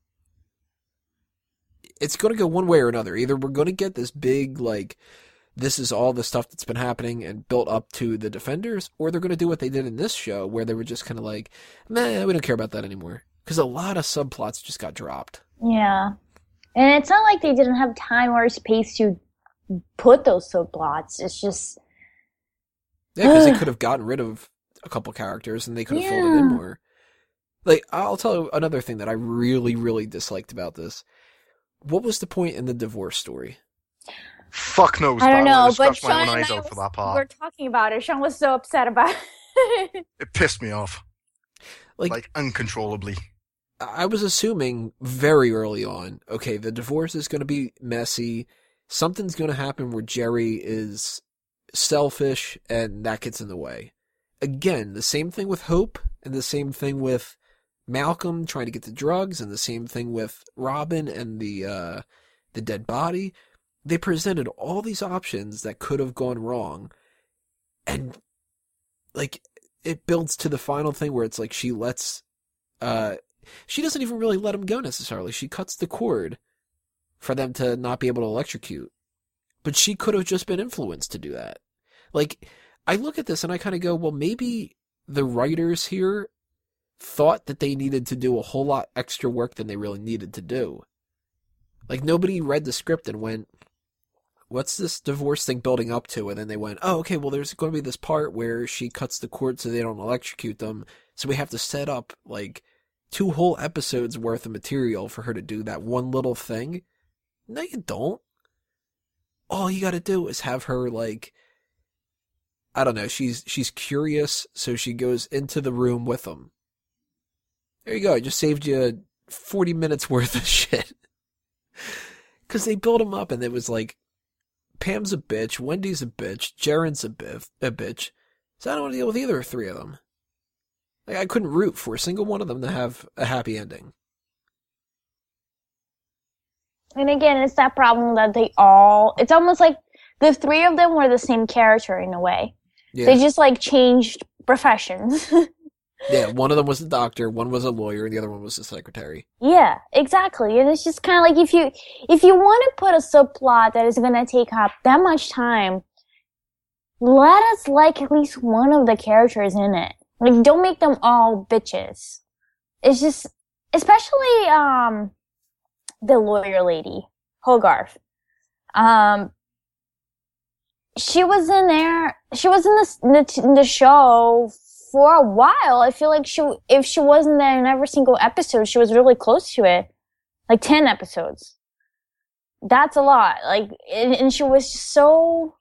it's going to go one way or another. Either we're going to get this big, like, this is all the stuff that's been happening and built up to the Defenders, or they're going to do what they did in this show, where they were just kind of like, man, we don't care about that anymore. Because a lot of subplots just got dropped. yeah. And it's not like they didn't have time or space to put those subplots. It's just, Yeah, because they could have gotten rid of a couple characters and they could have filled it in more. Like, I'll tell you another thing that I really, really disliked about this. What was the point in the divorce story? Fuck knows. I don't know, would but my Sean own and eyes I out for that part. we're talking about it. Sean was so upset about it. It pissed me off, Like, like uncontrollably. I was assuming very early on, okay, the divorce is going to be messy. Something's going to happen where Jeri is selfish and that gets in the way. Again, the same thing with Hope and the same thing with Malcolm trying to get the drugs and the same thing with Robin and the uh the dead body. They presented all these options that could have gone wrong. And like it builds to the final thing where it's like she lets uh she doesn't even really let him go necessarily. She cuts the cord for them to not be able to electrocute. But she could have just been influenced to do that. Like, I look at this and I kind of go, well, maybe the writers here thought that they needed to do a whole lot extra work than they really needed to do. Like, nobody read the script and went, what's this divorce thing building up to? And then they went, oh, okay, well, there's going to be this part where she cuts the cord so they don't electrocute them. So we have to set up, like, two whole episodes worth of material for her to do that one little thing. No, you don't. All you gotta do is have her, like, I don't know, she's, she's curious, so she goes into the room with them. There you go, I just saved you 40 minutes worth of shit. Cause they built him up and it was like, Pam's a bitch, Wendy's a bitch, Jeryn's a, biff, a bitch. So I don't want to deal with either three of them. Like, I couldn't root for a single one of them to have a happy ending. And again, it's that problem that they all, it's almost like the three of them were the same character in a way. Yeah. They just like changed professions. Yeah, one of them was a doctor, one was a lawyer, and the other one was a secretary. yeah, exactly. And it's just kind of like if you, if you want to put a subplot that is going to take up that much time, let us like at least one of the characters in it. Like, don't make them all bitches. It's just, especially, um, the lawyer lady, Hogarth. Um, she was in there, she was in the, the, the show for a while. I feel like she, if she wasn't there in every single episode, she was really close to it. Like 10 episodes. That's a lot. Like, and, and she was so,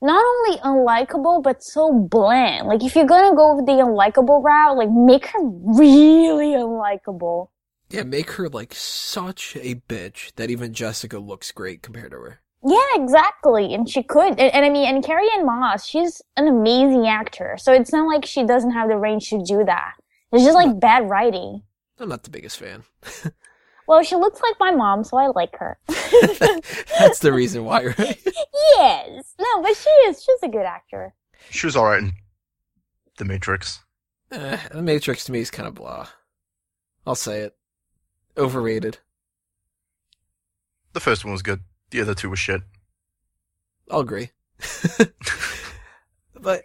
not only unlikable but so bland. Like if you're gonna go the unlikable route, like make her really unlikable. Yeah, make her like such a bitch that even Jessica looks great compared to her. Yeah, exactly. And she could. And, and I mean, and Carrie Ann Moss, she's an amazing actor. So it's not like she doesn't have the range to do that. It's just like bad writing. I'm not the biggest fan. Well, she looks like my mom, so I like her. That's the reason why, right? yes. No, but she is. She's a good actor. She was alright in The Matrix. Eh, the Matrix to me is kind of blah. I'll say it. Overrated. The first one was good. The other two were shit. I'll agree. but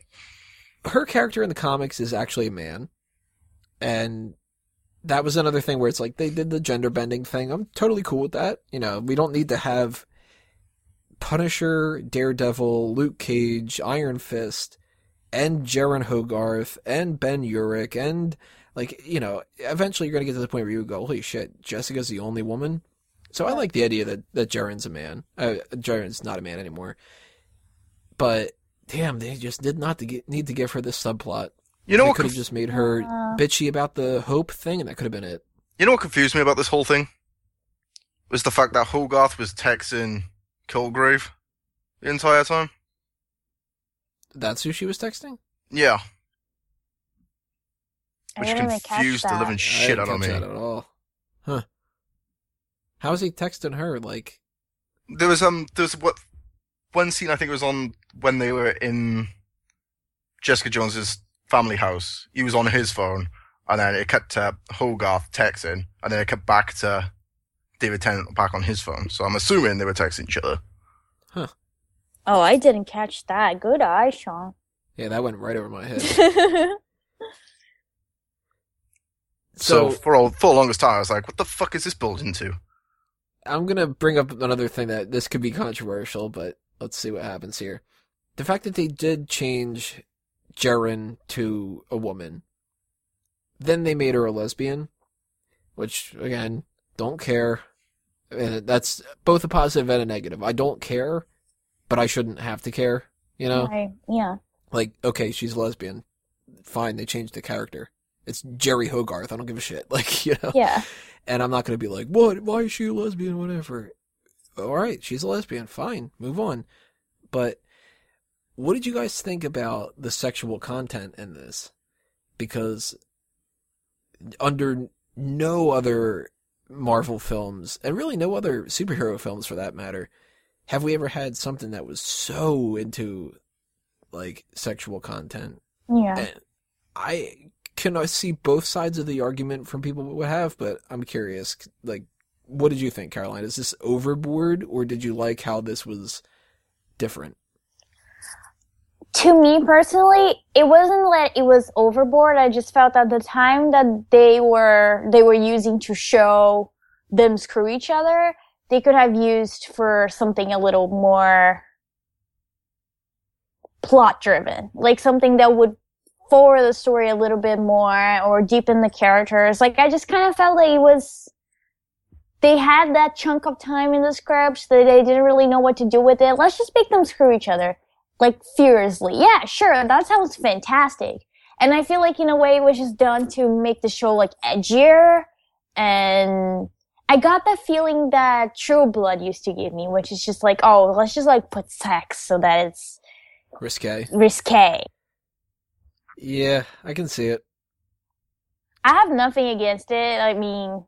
her character in the comics is actually a man. And that was another thing where it's like they did the gender bending thing. I'm totally cool with that. You know, we don't need to have Punisher, Daredevil, Luke Cage, Iron Fist, and Jeryn Hogarth, and Ben Urich, and like, you know, eventually you're gonna get to the point where you go, holy shit, Jessica's the only woman. So I like the idea that, that Jeryn's a man. Uh, Jeryn's not a man anymore. But damn, they just did not to get, need to give her this subplot. You know they what? could have Conf- just made her Uh. bitchy about the hope thing, and that could have been it. you know what confused me about this whole thing? Was the fact that Hogarth was texting Kilgrave the entire time. That's who she was texting. Yeah, I which didn't even catch confused the that. living I shit didn't out of me. that at all. Huh? How is he texting her? Like, There was um, there was what one scene I think it was on when they were in Jessica Jones's family house. He was on his phone, and then it cut to Hogarth texting, and then it cut back to David Tennant back on his phone. So I'm assuming they were texting each other. Huh. Oh, I didn't catch that. Good eye, Sean. yeah, that went right over my head. So, So, for all for the longest time, I was like, "What the fuck is this built into?" I'm gonna bring up another thing that this could be controversial, but let's see what happens here. The fact that they did change Jeryn to a woman, then they made her a lesbian, which again, don't care. And that's both a positive and a negative. I don't care, but I shouldn't have to care. You know, yeah. like okay, she's a lesbian. Fine, they changed the character. It's Jeri Hogarth. I don't give a shit. Like you know Yeah. And I'm not going to be like, what? Why is she a lesbian? Whatever. All right, she's a lesbian. Fine, move on. But what did you guys think about the sexual content in this? Because under no other Marvel films, and really no other superhero films for that matter, have we ever had something that was so into like sexual content Yeah. and I can I see both sides of the argument from people who have, but I'm curious. Like, what did you think, Caroline? Is this overboard, or did you like how this was different? to me personally, it wasn't that it was overboard. I just felt at the time that they were they were using to show them screw each other, they could have used for something a little more plot driven, like something that would forward the story a little bit more or deepen the characters. Like I just kind of felt like it was they had that chunk of time in the script that they didn't really know what to do with it. Let's just make them screw each other like furiously. Yeah, sure, that sounds fantastic. And I feel like in a way it was just done to make the show like edgier and I got the feeling that True Blood used to give me, which is just like, oh, let's just like put sex so that it's Risque. risque. Yeah, I can see it. I have nothing against it. I mean,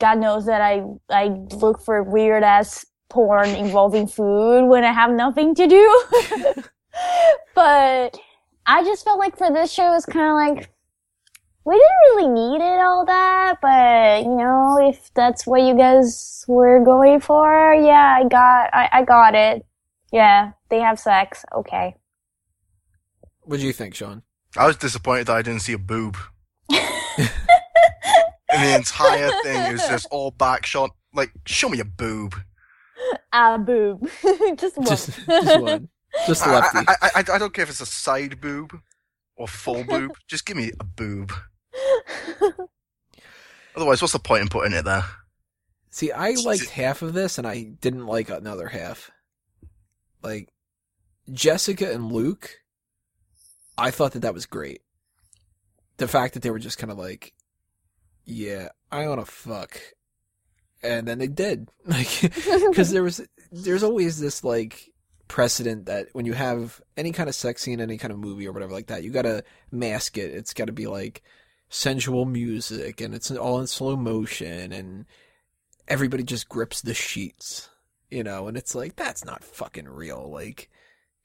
God knows that I I look for weird ass porn involving food when I have nothing to do. but I just felt like for this show, it's kind of like we didn't really need it all that. But you know, if that's what you guys were going for, yeah, I got I, I got it. Yeah, they have sex. Okay. What do you think, Sean? I was disappointed that I didn't see a boob. and the entire thing is just all back shot. Like, show me a boob. Ah, boob. just one. Just, just one. Just I, lefty. I, I, I, I don't care if it's a side boob or full boob. Just give me a boob. Otherwise, what's the point in putting it there? See, I liked half of this, and I didn't like another half. Like, Jessica and Luke, I thought that that was great. The fact that they were just kind of like, yeah, I want to fuck. And then they did. Like, because there was, there's always this like precedent that when you have any kind of sex scene, any kind of movie or whatever like that, you gotta mask it. It's gotta be like sensual music and it's all in slow motion and everybody just grips the sheets, you know, and it's like, that's not fucking real. Like,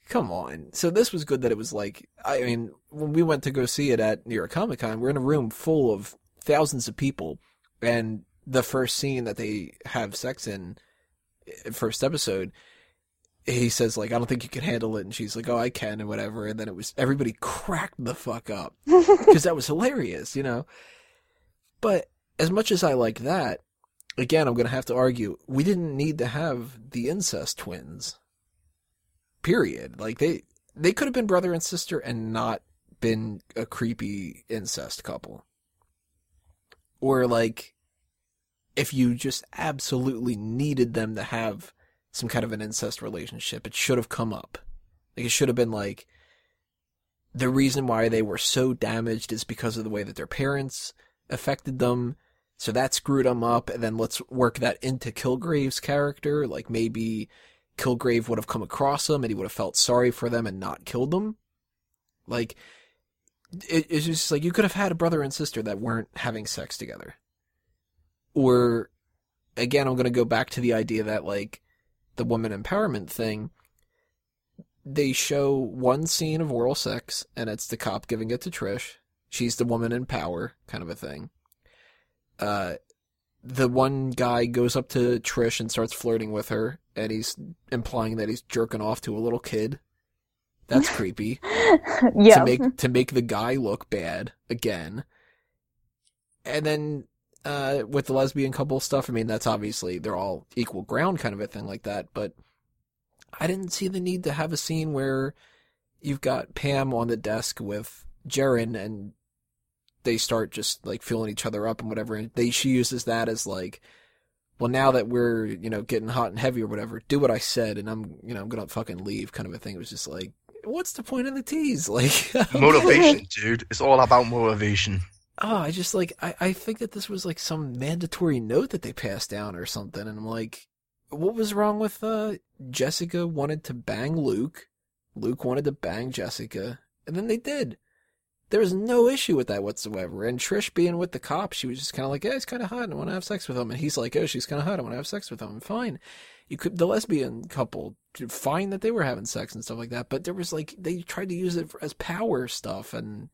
come on. So this was good that it was like, I mean, when we went to go see it at New York Comic Con, we're in a room full of thousands of people and the first scene that they have sex in, eh, first episode, he says like, I don't think you can handle it. And she's like, oh, I can and whatever. And then it was, everybody cracked the fuck up because that was hilarious, you know? But as much as I like that, again, I'm going to have to argue, we didn't need to have the incest twins. Period. Like they, they could have been brother and sister and not been a creepy incest couple. Or like, if you just absolutely needed them to have some kind of an incest relationship, it should have come up. Like it should have been like, the reason why they were so damaged is because of the way that their parents affected them. So that screwed them up. And then let's work that into Kilgrave's character. Like maybe Kilgrave would have come across them and he would have felt sorry for them and not killed them. Like, it, it's just like you could have had a brother and sister that weren't having sex together. Or, again, I'm going to go back to the idea that, like, the woman empowerment thing, they show one scene of oral sex, and it's the cop giving it to Trish. She's the woman in power, kind of a thing. Uh, the one guy goes up to Trish and starts flirting with her, and he's implying that he's jerking off to a little kid. That's creepy. yeah. To make to make the guy look bad again. And then uh, with the lesbian couple stuff, I mean that's obviously they're all equal ground kind of a thing like that, but I didn't see the need to have a scene where you've got Pam on the desk with Jeryn and they start just like filling each other up and whatever and they she uses that as like well now that we're you know getting hot and heavy or whatever do what i said and i'm you know i'm gonna fucking leave kind of a thing it was just like what's the point of the tease like Motivation, dude. It's all about motivation. oh i just like I, I think that this was like some mandatory note that they passed down or something and i'm like what was wrong with uh jessica wanted to bang luke luke wanted to bang jessica and then they did there was no issue with that whatsoever. And Trish being with the cop, she was just kind of like, yeah, he's kind of hot. I want to have sex with him. And he's like, oh, she's kind of hot. I want to have sex with him. Fine. You could, the lesbian couple, fine that they were having sex and stuff like that. But there was like, they tried to use it for, as power stuff. And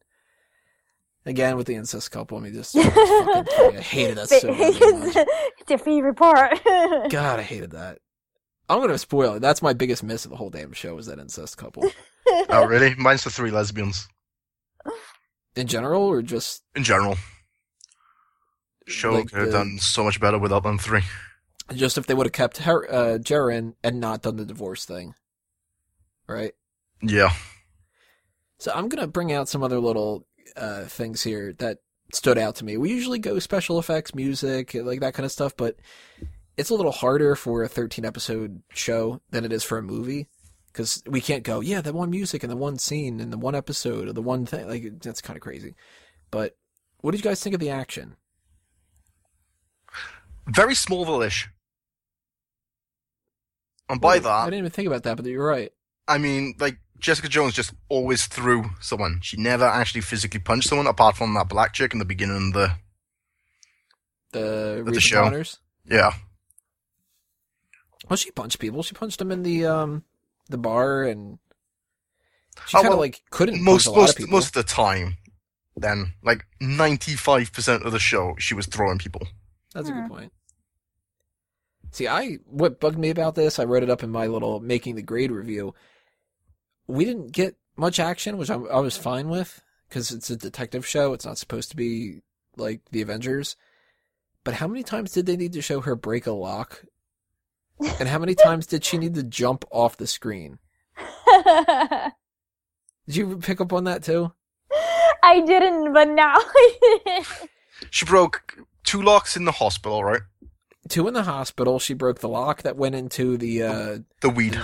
again, with the incest couple, I mean, just, fucking, I hated that so much. it's your favorite part. God, I hated that. I'm going to spoil it. That's my biggest miss of the whole damn show is that incest couple. Oh, really? Mine's the three lesbians. In general, or just In general. Show Like could have the- done so much better without them three. just if they would have kept her, uh, Jeryn and not done the divorce thing. Right? Yeah. So I'm gonna bring out some other little uh, things here that stood out to me. We usually go special effects, music, like that kind of stuff, but it's a little harder for a 13 episode show than it is for a movie because we can't go, yeah, the one music and the one scene and the one episode or the one thing. Like that's kind of crazy. But what did you guys think of the action? Very Smallville-ish. And by I that, i didn't even think about that, but you're right. I mean, like, Jessica Jones just always threw someone. She never actually physically punched someone, apart from that black chick in the beginning of the... The the show. Connors. Yeah. Well, she punched people. She punched them in the um the bar, and she Oh, kind of well, like couldn't Most, punch a lot of most, people. most of the time, then, like, 95% of the show, she was throwing people. That's a Hmm. good point. See, I what bugged me about this, I wrote it up in my little making the grade review. We didn't get much action, which I, I was fine with because it's a detective show. It's not supposed to be like the Avengers. But how many times did they need to show her break a lock? And how many times did she need to jump off the screen? Did you pick up on that too? I didn't, but now She broke two locks in the hospital, right? Two in the hospital. She broke the lock that went into the uh, The weed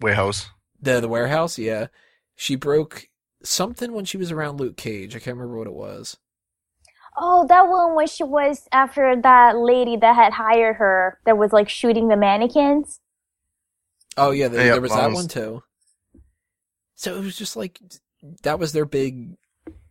warehouse. The the warehouse, yeah. She broke something when she was around Luke Cage. I can't remember what it was. Oh, that one when she was after that lady that had hired her that was like shooting the mannequins. Oh yeah, there, Yeah, there was that one too. So it was just like that was their big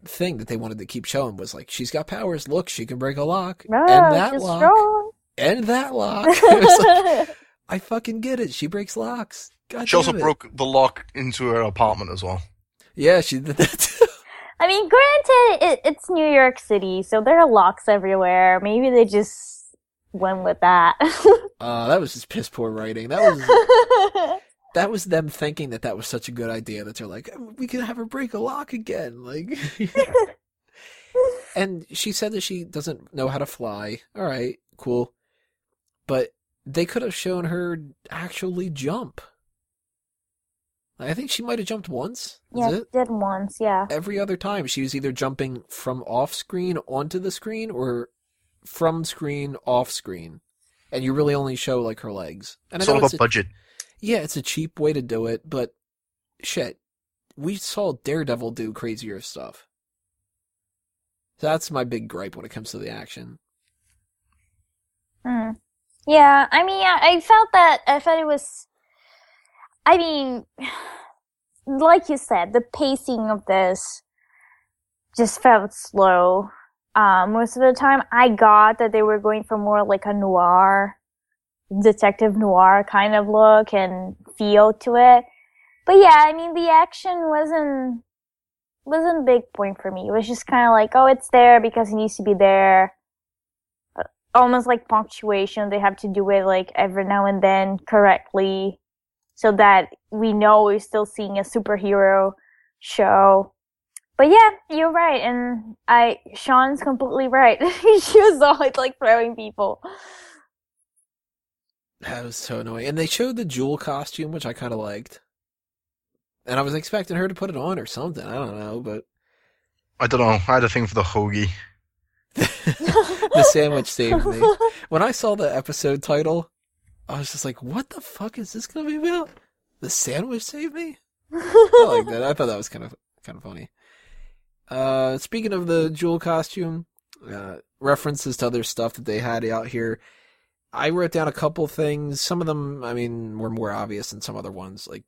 thing that they wanted to keep showing was like she's got powers. Look, she can break a lock Oh, and that she's lock strong. and that lock. It was like, I fucking get it. She breaks locks. God She also it. broke the lock into her apartment as well. Yeah, she did that too. I mean, granted, it, it's New York City, so there are locks everywhere. Maybe they just went with that. Uh, that was just piss poor writing. That was that was them thinking that that was such a good idea that they're like, we can have her break a lock again. Like, and she said that she doesn't know how to fly. All right, cool, but they could have shown her actually jump. I think she might have jumped once. Yeah, it? did once, yeah. Every other time, she was either jumping from off screen onto the screen or from screen off screen, and you really only show like her legs. And It's I all about it's a- budget. yeah, it's a cheap way to do it, but shit, we saw Daredevil do crazier stuff. That's my big gripe when it comes to the action. Hmm. Yeah, I mean, I, I felt that, I felt it was, I mean, like you said, the pacing of this just felt slow. Uh, most of the time, I got that they were going for more like a noir, detective noir kind of look and feel to it. But yeah, I mean, the action wasn't, wasn't a big point for me. It was just kind of like, oh, it's there because it needs to be there almost like punctuation. They have to do it like every now and then correctly so that we know we're still seeing a superhero show. But yeah, you're right. And I, Sean's completely right. she was always like throwing people. That was so annoying. And they showed the jewel costume, which I kind of liked. And I was expecting her to put it on or something. I don't know, but I don't know. I had a thing for the hoagie. the sandwich saved me. When I saw the episode title, I was just like, "What the fuck is this gonna be about?" The sandwich saved me. I like that. I thought that was kind of kind of funny. Uh, speaking of the jewel costume, uh, references to other stuff that they had out here. I wrote down a couple things. Some of them, I mean, were more obvious than some other ones, like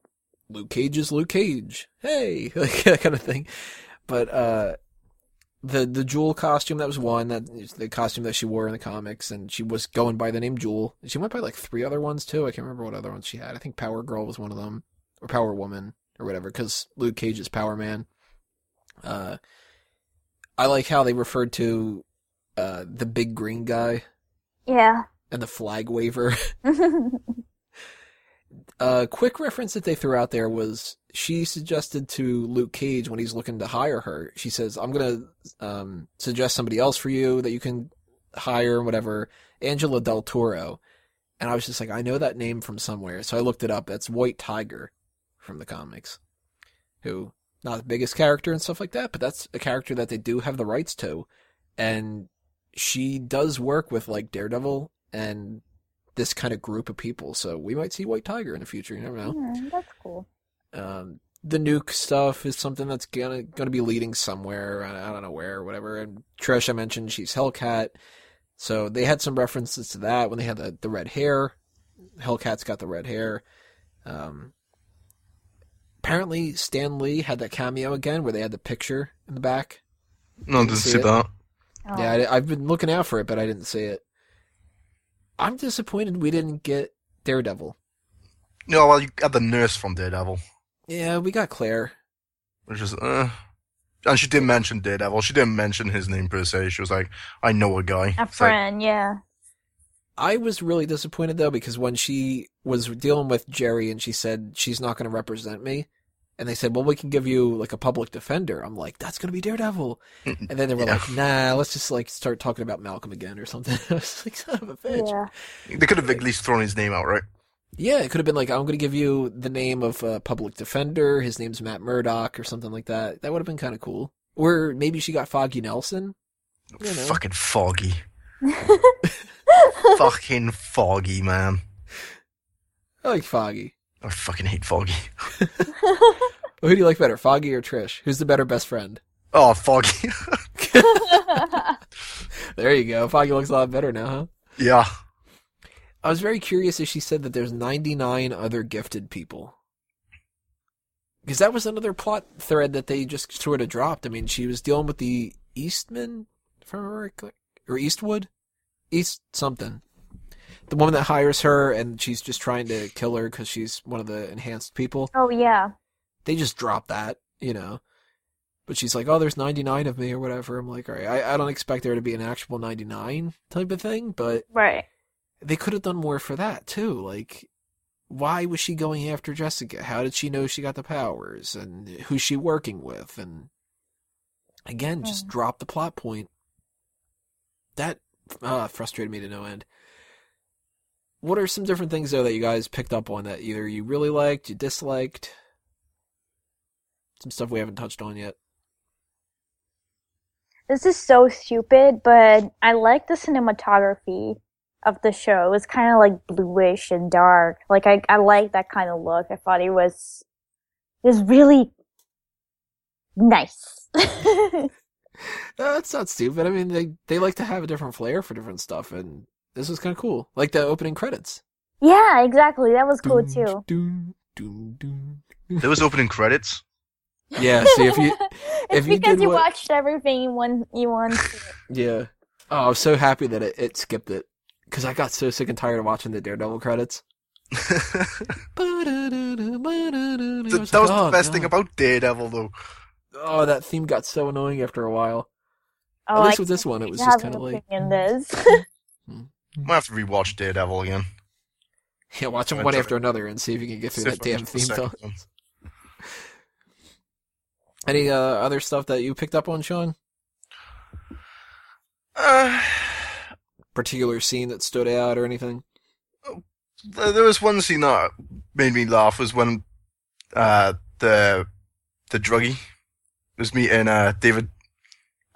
Luke Cage is Luke Cage. Hey, like that kind of thing. But uh, the the Jewel costume that was one that is the costume that she wore in the comics, and she was going by the name Jewel. She went by like three other ones too. I can't remember what other ones she had. I think Power Girl was one of them, or Power Woman, or whatever. Because Luke Cage is Power Man. Uh, I like how they referred to uh the big green guy yeah. and the flag waver. A quick reference that they threw out there was she suggested to Luke Cage when he's looking to hire her. She says, "I'm gonna um, suggest somebody else for you that you can hire, whatever." Angela Del Toro, and I was just like, I know that name from somewhere, so I looked it up. That's White Tiger from the comics, who not the biggest character and stuff like that, but that's a character that they do have the rights to, and she does work with like Daredevil and this kind of group of people. So we might see White Tiger in the future. You never know. Hmm, that's cool. Um, the nuke stuff is something that's gonna gonna be leading somewhere. I I don't know where, or whatever. And Trish, I mentioned she's Hellcat, so they had some references to that when they had the the red hair. Hellcat's got the red hair. Um, apparently, Stan Lee had that cameo again where they had the picture in the back. No, I Didn't didn't see see that. Oh. Yeah, I, I've been looking out for it, but I didn't see it. I'm disappointed we didn't get Daredevil. No, well, you got the nurse from Daredevil, Yeah, we got Claire. which is, uh, and she didn't mention Daredevil. She didn't mention his name per se. She was like, "I know a guy." A It's like, friend, yeah. I was really disappointed though because when she was dealing with Jeri and she said she's not going to represent me, and they said, "Well, we can give you like a public defender." I'm like, "That's going to be Daredevil," and then they were Yeah. like, "Nah, let's just like start talking about Malcolm again or something." I was like, "Son of a bitch." Yeah. they could have at least thrown his name out, right? Yeah, it could have been like, I'm going to give you the name of a public defender. His name's Matt Murdock or something like that. That would have been kind of cool. Or maybe she got Foggy Nelson. You know. Fucking foggy. Fucking foggy, man. I like Foggy. I fucking hate Foggy. Who do you like better, Foggy or Trish? Who's the better best friend? Oh, Foggy. There you go. Foggy looks a lot better now, huh? yeah. I was very curious as she said that there's 99 other gifted people. Because that was another plot thread that they just sort of dropped. I mean, she was dealing with the Eastman, if I remember correctly, or Eastwood? East something. The woman that hires her and she's just trying to kill her because she's one of the enhanced people. oh yeah. They just dropped that, you know. But she's like, oh, there's 99 of me or whatever. I'm like, all right, I, I don't expect there to be an actual 99 type of thing, but Right. they could have done more for that too. Like, why was she going after Jessica? How did she know she got the powers? And who's she working with? And again, just Hmm. drop the plot point. That uh, frustrated me to no end. What are some different things though that you guys picked up on that either you really liked, you disliked? Some stuff we haven't touched on yet. This is so stupid, but I like the cinematography of the show. It was kind of like bluish and dark. Like I, I like that kind of look. I thought it was, it was really nice. Uh, that's not stupid. I mean, they they like to have a different flair for different stuff, and this was kind of cool. Like the opening credits. yeah, exactly. That was cool Doom, too. doom, doom, doom. There was opening credits. Yeah, see if you it's if you because did you what- watched everything you want. You want. yeah. Oh, I was so happy that it, it skipped it because I got so sick and tired of watching the Daredevil credits. That that was the oh, best thing about Daredevil, though. Oh, that theme got so annoying after a while. Oh, At least I with this one, it was just kind of like opinion hmm. this. Hmm. Might have to rewatch Daredevil again. yeah, watch them one after another and see if you can get through that if I can damn theme. one. Any uh, other stuff that you picked up on, Sean? Uh, Particular scene that stood out or anything? there there was one scene that made me laugh was when uh, the the druggie was meeting uh, David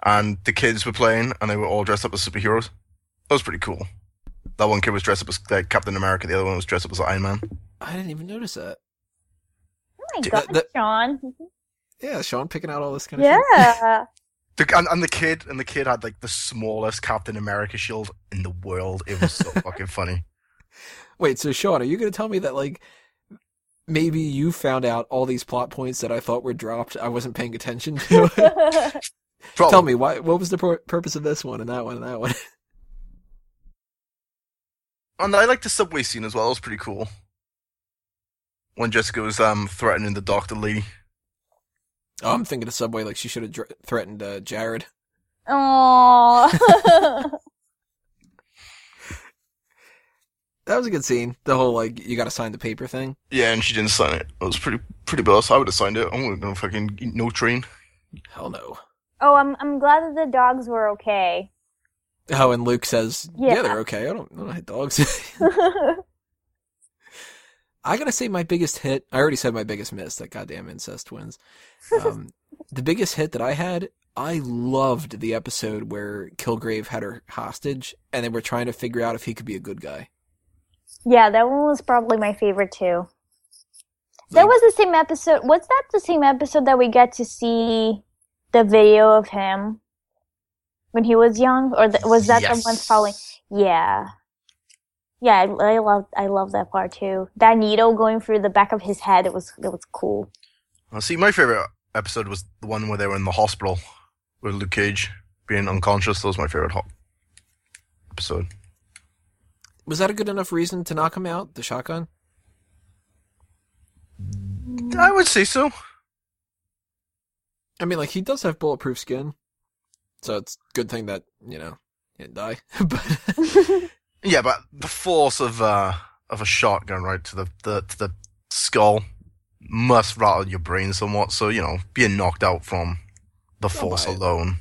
and the kids were playing and they were all dressed up as superheroes. That was pretty cool. That one kid was dressed up as uh, Captain America, the other one was dressed up as Iron Man. I didn't even notice that. oh my Dude, god, that- that- Sean. Yeah, Sean picking out all this kind of shit. Yeah. The, and, and the kid and the kid had like the smallest Captain America shield in the world. It was so fucking funny. Wait, so Sean, are you going to tell me that like maybe you found out all these plot points that I thought were dropped? I wasn't paying attention to. Probably. tell me why? What was the pur- purpose of this one and that one and that one? And I like the subway scene as well. It was pretty cool. When Jessica was um threatening the doctor lady. oh, I'm thinking of Subway like she should have dr- threatened uh, Jared. Aww. That was a good scene. The whole like you got to sign the paper thing. Yeah, and she didn't sign it. It was pretty pretty boss. I would have signed it. I'm gonna fucking no train. Hell no. oh, I'm I'm glad that the dogs were okay. Oh, and Luke says, "Yeah, Yeah. they're okay. I don't, I don't hate dogs." I gotta say, my biggest hit. I already said my biggest miss. That goddamn incest twins. Um, the biggest hit that I had. I loved the episode where Kilgrave had her hostage, and they were trying to figure out if he could be a good guy. yeah, that one was probably my favorite too. That was the same episode. Was that the same episode that we get to see the video of him when he was young, or th- was that the one Yes. following? Yeah, yeah. I, I love I love that part too. That needle going through the back of his head. It was it was cool. Well, see, my favorite episode was the one where they were in the hospital with Luke Cage being unconscious. That was my favorite ho- episode. was that a good enough reason to knock him out? The shotgun. I would say so. I mean, like he does have bulletproof skin, so it's a good thing that you know he didn't die. but Yeah, but the force of uh of a shotgun right to the, the to the skull must rattle your brain somewhat. So you know, being knocked out from the force by it. alone.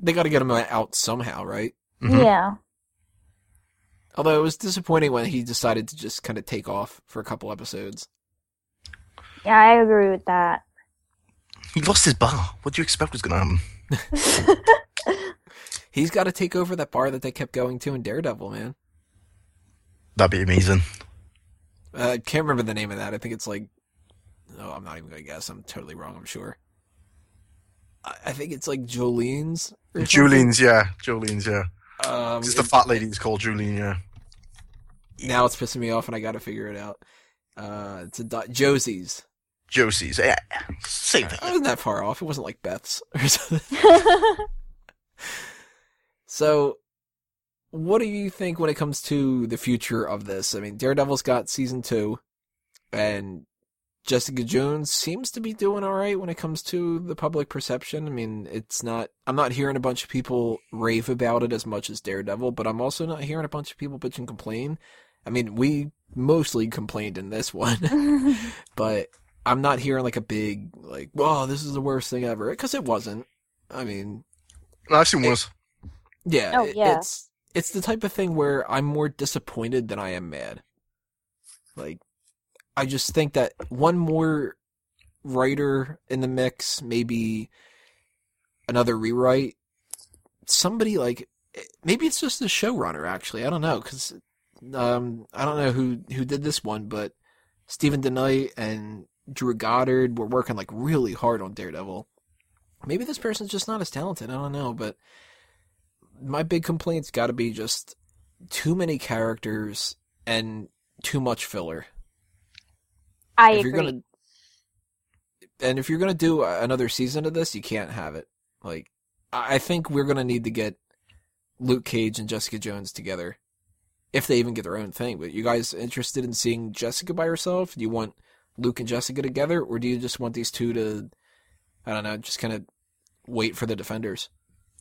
they got to get him out somehow, right? Mhm. Yeah. Although it was disappointing when he decided to just kind of take off for a couple episodes. Yeah, I agree with that. He lost his bar. What do you expect was going to happen? He's got to take over that bar that they kept going to in Daredevil, man. That'd be amazing. Uh, I can't remember the name of that. I think it's like, oh, I'm not even gonna guess. I'm totally wrong. I'm sure. I, I think it's like Jolene's. Julien's, yeah. Julien's, yeah. Um, It's the fat lady is called Julien, yeah. now it's pissing me off, and I got to figure it out. Uh, it's a dot Josie's. Josie's, yeah. Same It thing. wasn't that far off. It wasn't like Beth's or something. So, what do you think when it comes to the future of this? I mean, Daredevil's got season two, and Jessica Jones seems to be doing all right when it comes to the public perception. I mean, it's not. I'm not hearing a bunch of people rave about it as much as Daredevil, but I'm also not hearing a bunch of people bitch and complain. I mean, we mostly complained in this one, but I'm not hearing like a big like, "Whoa, this is the worst thing ever," because it wasn't. I mean, No, I've seen It- worse. yeah, Oh, it- yeah. it's it's the type of thing where I'm more disappointed than I am mad. Like, I just think that one more writer in the mix, maybe another rewrite, somebody like maybe it's just the showrunner. Actually, I don't know because um, I don't know who who did this one, but Steven DeKnight and Drew Goddard were working like really hard on Daredevil. Maybe this person's just not as talented. I don't know, but my big complaint's got to be just too many characters and too much filler. I if agree. you're gonna, and if you're gonna do another season of this, you can't have it. Like, I I think we're gonna need to get Luke Cage and Jessica Jones together, if they even get their own thing. But you guys interested in seeing Jessica by herself? Do you want Luke and Jessica together, or do you just want these two to, I don't know, just kind of wait for the Defenders?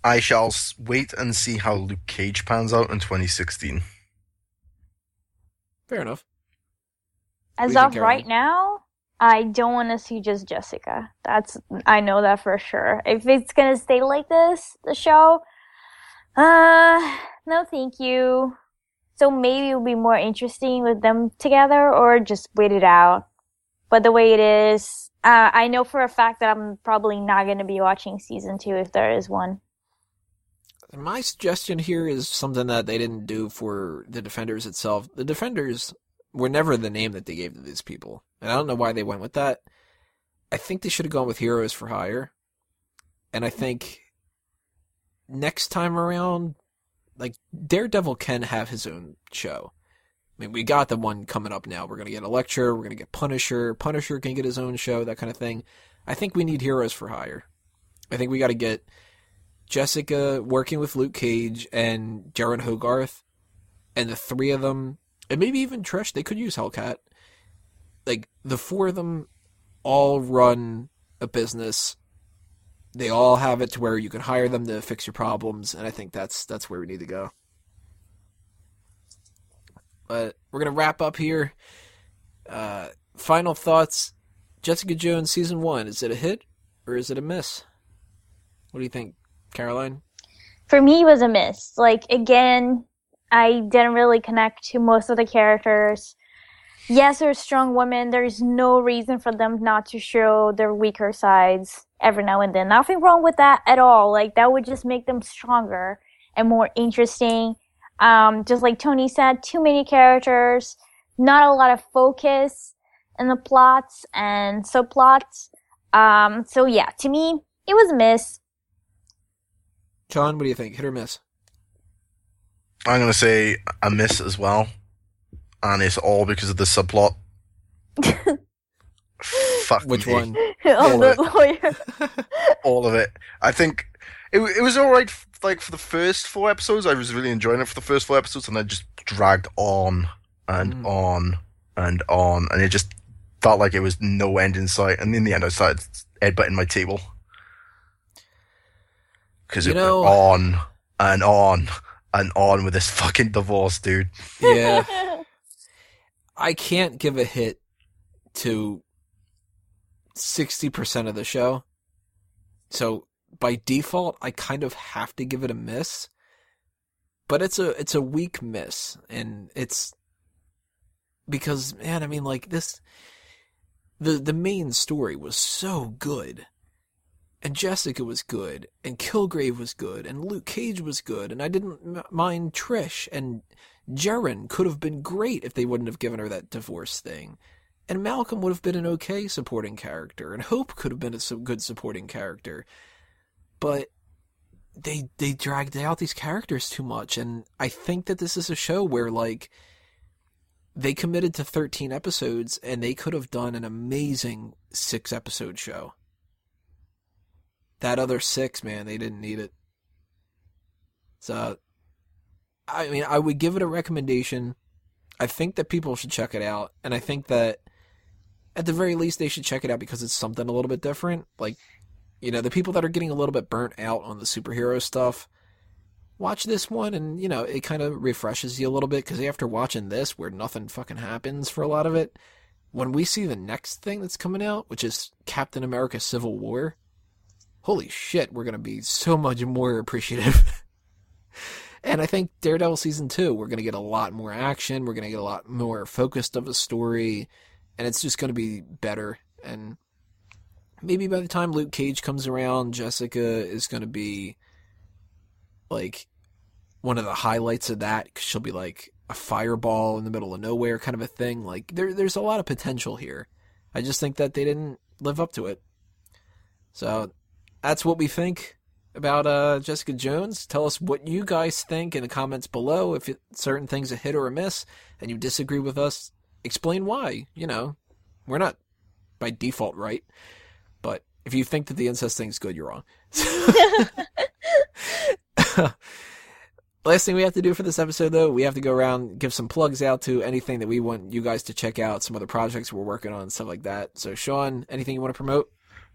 I shall wait and see how Luke Cage pans out in 2016. Fair enough. As of think, right now, I don't want to see just Jessica. That's I know that for sure. If it's gonna stay like this, the show, uh, no, thank you. So maybe it'll be more interesting with them together, or just wait it out. But the way it is, uh, I know for a fact that I'm probably not gonna be watching season two if there is one. My suggestion here is something that they didn't do for the Defenders itself. The Defenders were never the name that they gave to these people. And I don't know why they went with that. I think they should have gone with Heroes for Hire. And I think next time around, like, Daredevil can have his own show. I mean, we got the one coming up now. We're going to get Elektra, we're going to get Punisher. Punisher can get his own show, that kind of thing. I think we need Heroes for Hire. I think we got to get Jessica working with Luke Cage and Jeryn Hogarth, and the three of them, and maybe even Trish, they could use Hellcat. Like the four of them all run a business. They all have it to where you can hire them to fix your problems, and I think that's that's where we need to go. But we're gonna wrap up here. Uh, final thoughts: Jessica Jones season one is it a hit or is it a miss? What do you think, Caroline? for me it was a miss. Like again i didn't really connect to most of the characters. Yes they're strong women. There's no reason for them not to show their weaker sides every now and then. Nothing wrong with that at all. Like that would just make them stronger and more interesting um, just like tony said too many characters not a lot of focus in the plots and subplots um, so yeah to me it was a miss John, what do you think? Hit or miss? I'm going to say a miss as well. And it's all because of the subplot. Fuck Which me. one? oh, of the lawyer. All of it. I think it, it was alright, like, for the first four episodes. I was really enjoying it for the first four episodes, and I just dragged on and Mm. on and on, and it just felt like it was no end in sight. And in the end, I started headbutting my table. Because it know- went on and on and on with this fucking divorce, dude. Yeah, I can't give a hit to sixty percent of the show, so by default, I kind of have to give it a miss. But it's a it's a weak miss, and it's because man, I mean, like this, the the main story was so good, and Jessica was good, and Kilgrave was good, and Luke Cage was good, and I didn't m- mind Trish, and Jeryn could have been great if they wouldn't have given her that divorce thing. And Malcolm would have been an okay supporting character, and Hope could have been a good supporting character. But they they dragged out these characters too much, and I think that this is a show where like they committed to 13 episodes and they could have done an amazing six episode show. That other six, man, they didn't need it. So, I mean, I would give it a recommendation. I think that people should check it out, and I think that at the very least they should check it out because it's something a little bit different. Like, you know, the people that are getting a little bit burnt out on the superhero stuff, watch this one and, you know, it kind of refreshes you a little bit because after watching this where nothing fucking happens for a lot of it, when we see the next thing that's coming out, which is Captain America Civil War, holy shit, we're going to be so much more appreciative. and I think Daredevil season 2, we're going to get a lot more action, we're going to get a lot more focused of a story, and it's just going to be better and maybe by the time Luke Cage comes around, Jessica is going to be like one of the highlights of that because she'll be like a fireball in the middle of nowhere kind of a thing. Like there, there's a lot of potential here. I just think that they didn't live up to it. So that's what we think about uh, Jessica Jones. Tell us what you guys think in the comments below. If it, certain things a hit or a miss, and you disagree with us, explain why. You know, we're not by default right. If you think that the incest thing's good, you're wrong. Last thing we have to do for this episode, though, we have to go around give some plugs out to anything that we want you guys to check out, some other projects we're working on, stuff like that. So, Sean, anything you want to promote?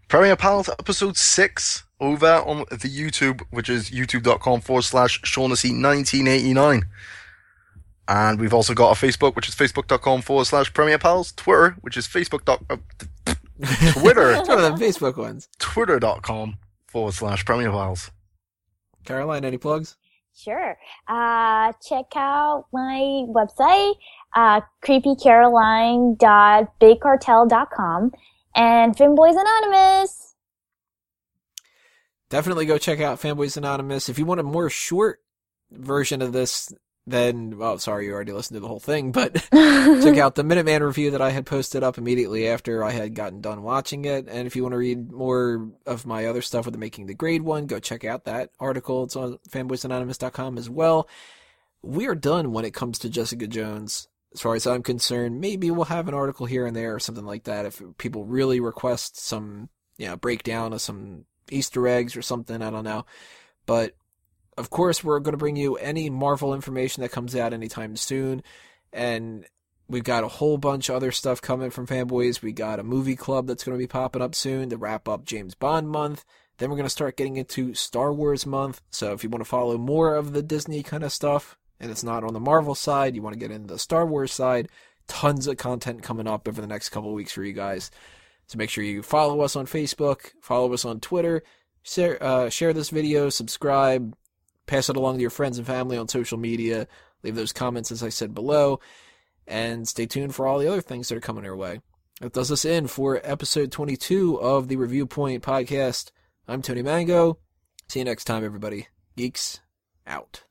Premier Pals episode 6 over on the YouTube, which is youtube.com forward slash Shaughnessy 1989. And we've also got a Facebook, which is facebook.com forward slash Premier Pals. Twitter, which is facebook.com. Twitter. it's one of the Facebook ones. Twitter.com forward slash Premier Pals. Caroline, any plugs? Sure. Uh, check out my website, uh, creepycaroline.bigcartel.com and Fanboys Anonymous. Definitely go check out Fanboys Anonymous. If you want a more short version of this, then, well, sorry, you already listened to the whole thing, but check out the Minuteman review that I had posted up immediately after I had gotten done watching it. And if you want to read more of my other stuff with the Making the Grade one, go check out that article. It's on fanboysanonymous.com as well. We are done when it comes to Jessica Jones. As far as I'm concerned, maybe we'll have an article here and there or something like that if people really request some, you know, breakdown of some Easter eggs or something. I don't know. But of course, we're going to bring you any Marvel information that comes out anytime soon. And we've got a whole bunch of other stuff coming from fanboys. We got a movie club that's going to be popping up soon to wrap up James Bond month. Then we're going to start getting into Star Wars month. So if you want to follow more of the Disney kind of stuff, and it's not on the Marvel side, you want to get into the Star Wars side, tons of content coming up over the next couple weeks for you guys. So make sure you follow us on Facebook, follow us on Twitter, share, uh, share this video, subscribe, pass it along to your friends and family on social media. Leave those comments, as I said below, and stay tuned for all the other things that are coming your way. That does us in for episode 22 of the Review Point podcast. I'm Tony Mango. See you next time, everybody. Geeks out.